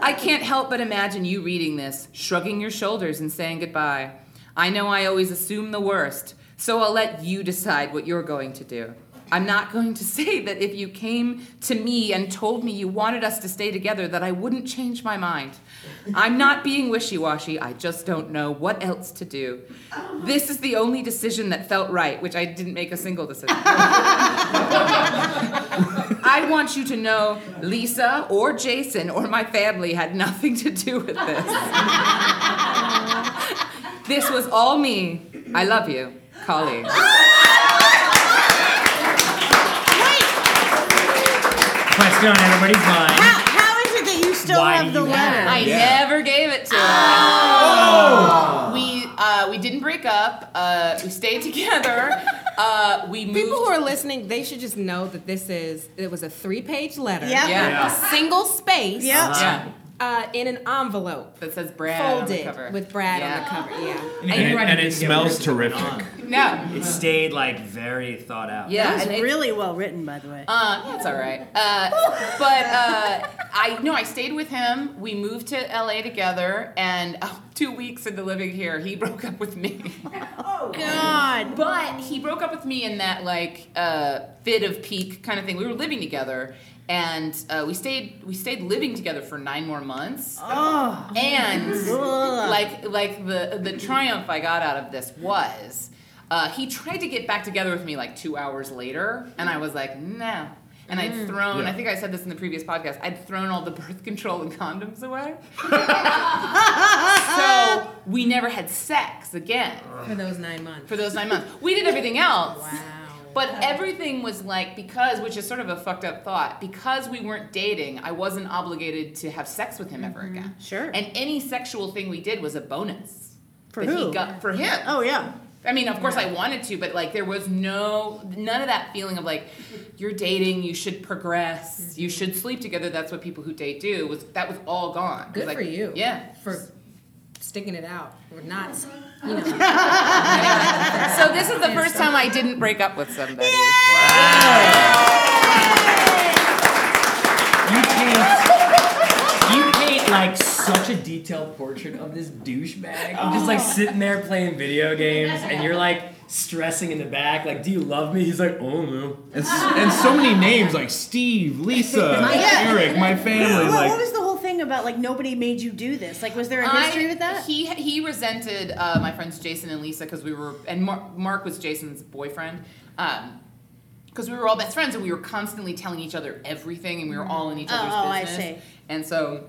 I can't help but imagine you reading this, shrugging your shoulders and saying goodbye. I know I always assume the worst, so I'll let you decide what you're going to do. I'm not going to [laughs] say that if you came to me and told me you wanted us to stay together that I wouldn't change my mind. I'm not being wishy-washy, I just don't know what else to do. This is the only decision that felt right, which I didn't make a single decision. [laughs] I want you to know Lisa or Jason or my family had nothing to do with this. [laughs] this was all me. I love you, Colleen. Question on everybody's mind. How, how still Why have do the you have letter. I Yeah. never gave it to him. Oh. We uh, we didn't break up. Uh, we stayed together. [laughs] Uh, we moved. People who are listening, they should just know that this is it was a three-page letter. Yep. Yeah. A single space. Yep. yeah. Uh, in an envelope. That says Brad on the Folded cover. with Brad on the cover. Yeah. And, And it- and it didn't smells terrific. No. It stayed like very thought out. Yeah. That was and it- really well written, by the way. Uh, that's all right. Uh, but uh, I no, I stayed with him. We moved to LA together, and oh, two weeks into living here, he [laughs] broke up with me. oh God. But he broke up with me in that like uh, fit of pique kind of thing. We were living together, and uh, we stayed we stayed living together for nine more months. Oh. And like like the the triumph I got out of this was uh, he tried to get back together with me like two hours later, and I was like, no. And I'd thrown, Yeah. I think I said this in the previous podcast, I'd thrown all the birth control and condoms away. [laughs] so we never had sex again For those nine months. for those nine months. We did everything else. Wow. But everything was like because, which is sort of a fucked up thought, because we weren't dating, I wasn't obligated to have sex with him ever mm-hmm. again. Sure. And any sexual thing we did was a bonus. For who? Got for him. Oh yeah. I mean, of course I wanted to, but like there was no none of that feeling of like you're dating, you should progress, you mm-hmm. should sleep together. That's what people who date do. Was that was all gone. Good like, for you. Yeah. For sticking it out. Or not. [laughs] You know. [laughs] So this is the first time I didn't break up with somebody. You paint, you paint like such a detailed portrait of this douchebag. I'm just like oh. sitting there playing video games, and you're like stressing in the back, like, "Do you love me?" He's like, "Oh no." And, s- and so many names like Steve, Lisa, [laughs] Eric, my family. Well, like, what was the whole thing about? Like nobody made you do this. Like, was there a history I- with that? He he resented uh, my friends Jason and Lisa because we were and Mark, Mark was Jason's boyfriend. Um, because we were all best friends and we were constantly telling each other everything and we were all in each Oh, other's oh, I business. see. And so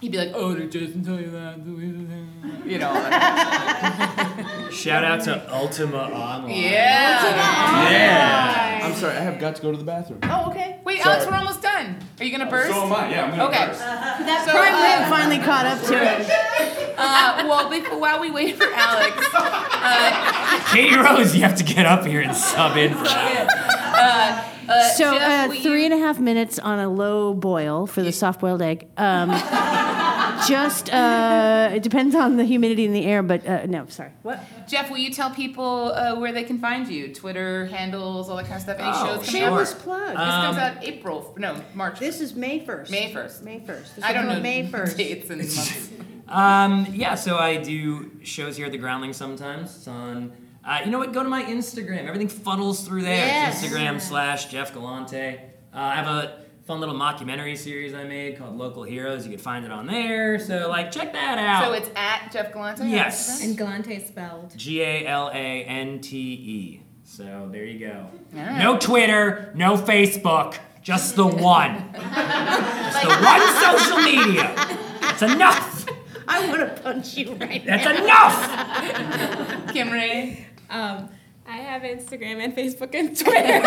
he'd be like, "Oh, did Jason tell you that?" [laughs] You know. [laughs] Shout out to Ultima Online. yeah. yeah. I'm sorry, I have got to go to the bathroom. oh, okay. Wait, Sorry. Alex, we're almost done. Are you gonna burst? So am I. Yeah, I'm gonna Okay. burst. That So, prime uh, finally caught up to it. [laughs] Uh, well, before, while we wait for Alex, uh, Katie Rose, you have to get up here and sub in for that. uh, uh, So Jeff, uh, will you- three and a half minutes on a low boil for the soft-boiled egg. Um, [laughs] just uh, it depends on the humidity in the air, but uh, no, sorry. What? Jeff, will you tell people uh, where they can find you? Twitter handles, all that kind of stuff. Any Oh, shows coming sure. out? Shameless This plug. comes Um, out April, no, March. this is May first. May 1st. May first. I don't know May [laughs] first. dates and months. Um, yeah, so I do shows here at the Groundling sometimes. It's on. Uh, you know what? Go to my Instagram. Everything funnels through there. Yes. It's Instagram slash Jeff Galante. Uh, I have a fun little mockumentary series I made called Local Heroes. You can find it on there. So like, check that out. So it's at Jeff Galante. Yes. And Galante spelled. G A L A N T E. So there you go. right. No Twitter, no Facebook, just the one. [laughs] just the one social media. That's enough. I want to punch you right now. That's enough. Kimrie. Um, I have Instagram and Facebook and Twitter. [laughs]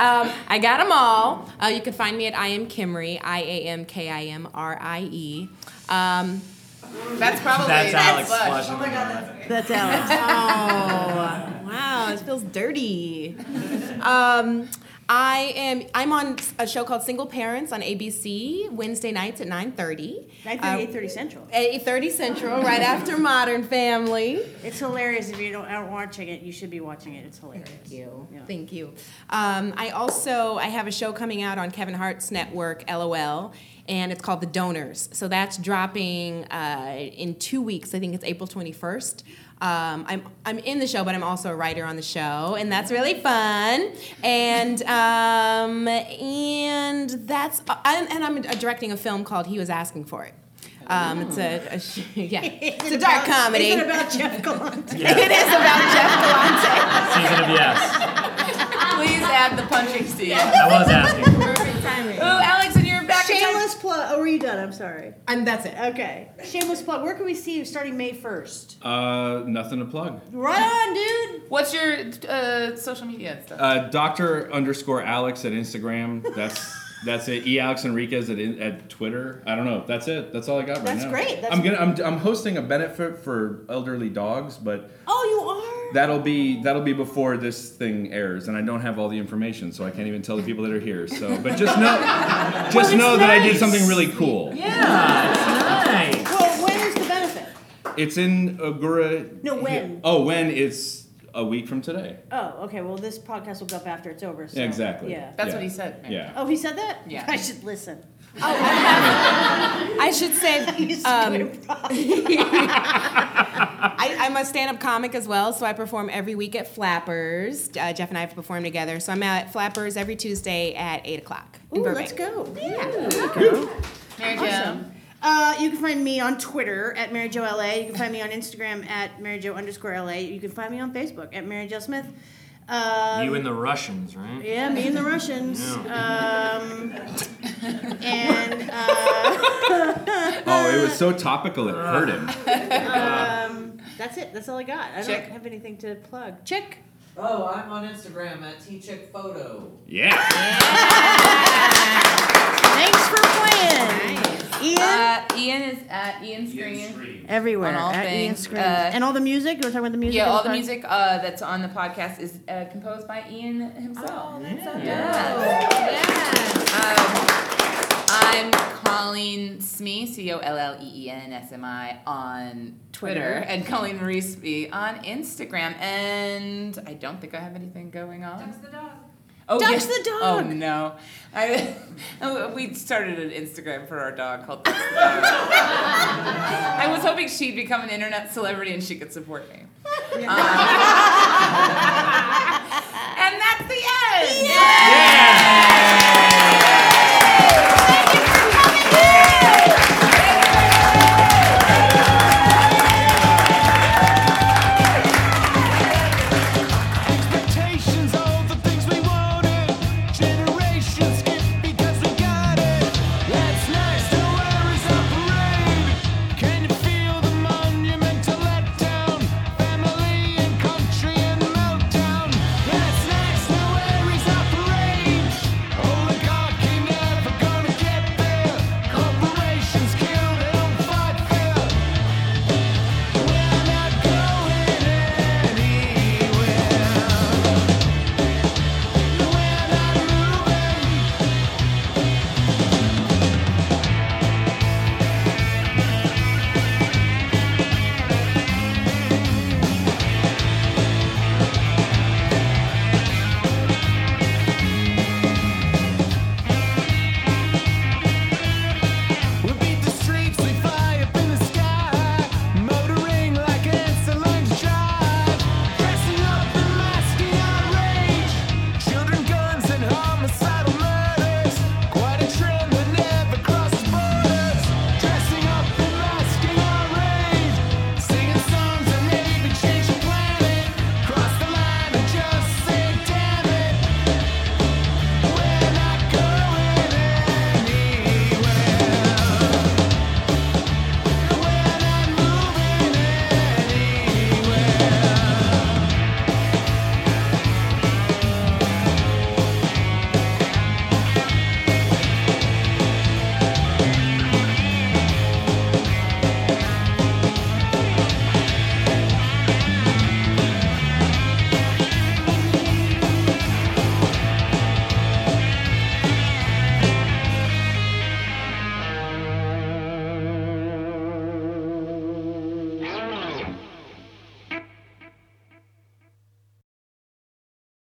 um, I got them all. Uh, you can find me at I am Kimrie, I A M K I M R I E. Um, That's probably That's Alex Flush. flushing. the That's Alex. oh, wow, it feels dirty. Um, I am. I'm on a show called Single Parents on ABC Wednesday nights at 9:30. 9:30, 8:30 Central. 8:30 Central, right after Modern Family. It's hilarious. If you don't aren't watching it, you should be watching it. It's hilarious. Thank you. Yeah. Thank you. Um, I also I have a show coming out on Kevin Hart's network, LOL, and it's called The Donors. So that's dropping uh, in two weeks. I think it's April 21st. Um, I'm I'm in the show, but I'm also a writer on the show, and that's really fun. And um, and that's I'm, and I'm directing a film called He Was Asking for It. Um, it's a, a yeah, [laughs] it's a dark comedy. Is it about Jeff Galante? Yeah. It is about Jeff Galante. Season of yes. Please add the punching scene. I was asking. Perfect timing. Ooh, Shameless plug. Oh, were you done? I'm sorry. And that's it. Okay. Shameless plug. Where can we see you starting May 1st? Uh, nothing to plug. Right on, dude. What's your uh, social media and stuff? Uh, Doctor underscore Alex at Instagram. That's That's it. E. Alex Enriquez at, at Twitter. I don't know. That's it. That's all I got right That's now. great. That's I'm gonna. I'm, I'm hosting a benefit for elderly dogs, but Oh, you are. that'll be that'll be before this thing airs, and I don't have all the information, so I can't even tell the people that are here. So, but just know, [laughs] just it's know that I did something really cool. Yeah, it's nice. Well, when is the benefit? It's in Agoura. No, when? Oh, when? It's a week from today. Oh, okay. Well, this podcast will go up after it's over. So, Yeah, exactly. Yeah. That's Yeah. what he said. Mary. Yeah. Oh, he said that. Yeah. I should listen. Oh, I [laughs] should say um. [laughs] I, I'm a stand-up comic as well, so I perform every week at Flappers. Uh, Jeff and I have performed together, so I'm at Flappers every Tuesday at eight o'clock in Ooh, Burbank. let's go. Mary Jo. Awesome. Uh, you can find me on Twitter at Mary Jo LA. You can find me on Instagram at Mary Jo underscore LA. You can find me on Facebook at Mary Jo Smith. Uh, You and the Russians, right? yeah, me and the Russians. Yeah. Um, [laughs] and uh, [laughs] Oh, it was so topical it hurt him. um, that's it. That's all I got. I Chick. don't have anything to plug. Chick. Oh, I'm on Instagram at tchickphoto. Yeah. [laughs] Thanks for playing. Ian. Uh, Ian is at Ian Screen. Everywhere. on all at Ian things, uh, and all the music. You want to talk about the music? Yeah, all the pod- music uh, that's on the podcast is uh, composed by Ian himself. Oh, that's so Um, I'm Colleen Smee, C O L L E E N S M I, on Twitter, Twitter. and Colleen Marie Smee on Instagram. And I don't think I have anything going on. Duck's the dog. Oh, yes. the dog. Oh no, I, [laughs] oh, we started an Instagram for our dog called Duck's the dog. I was hoping she'd become an internet celebrity and she could support me. Um, [laughs] and that's the end. Yeah.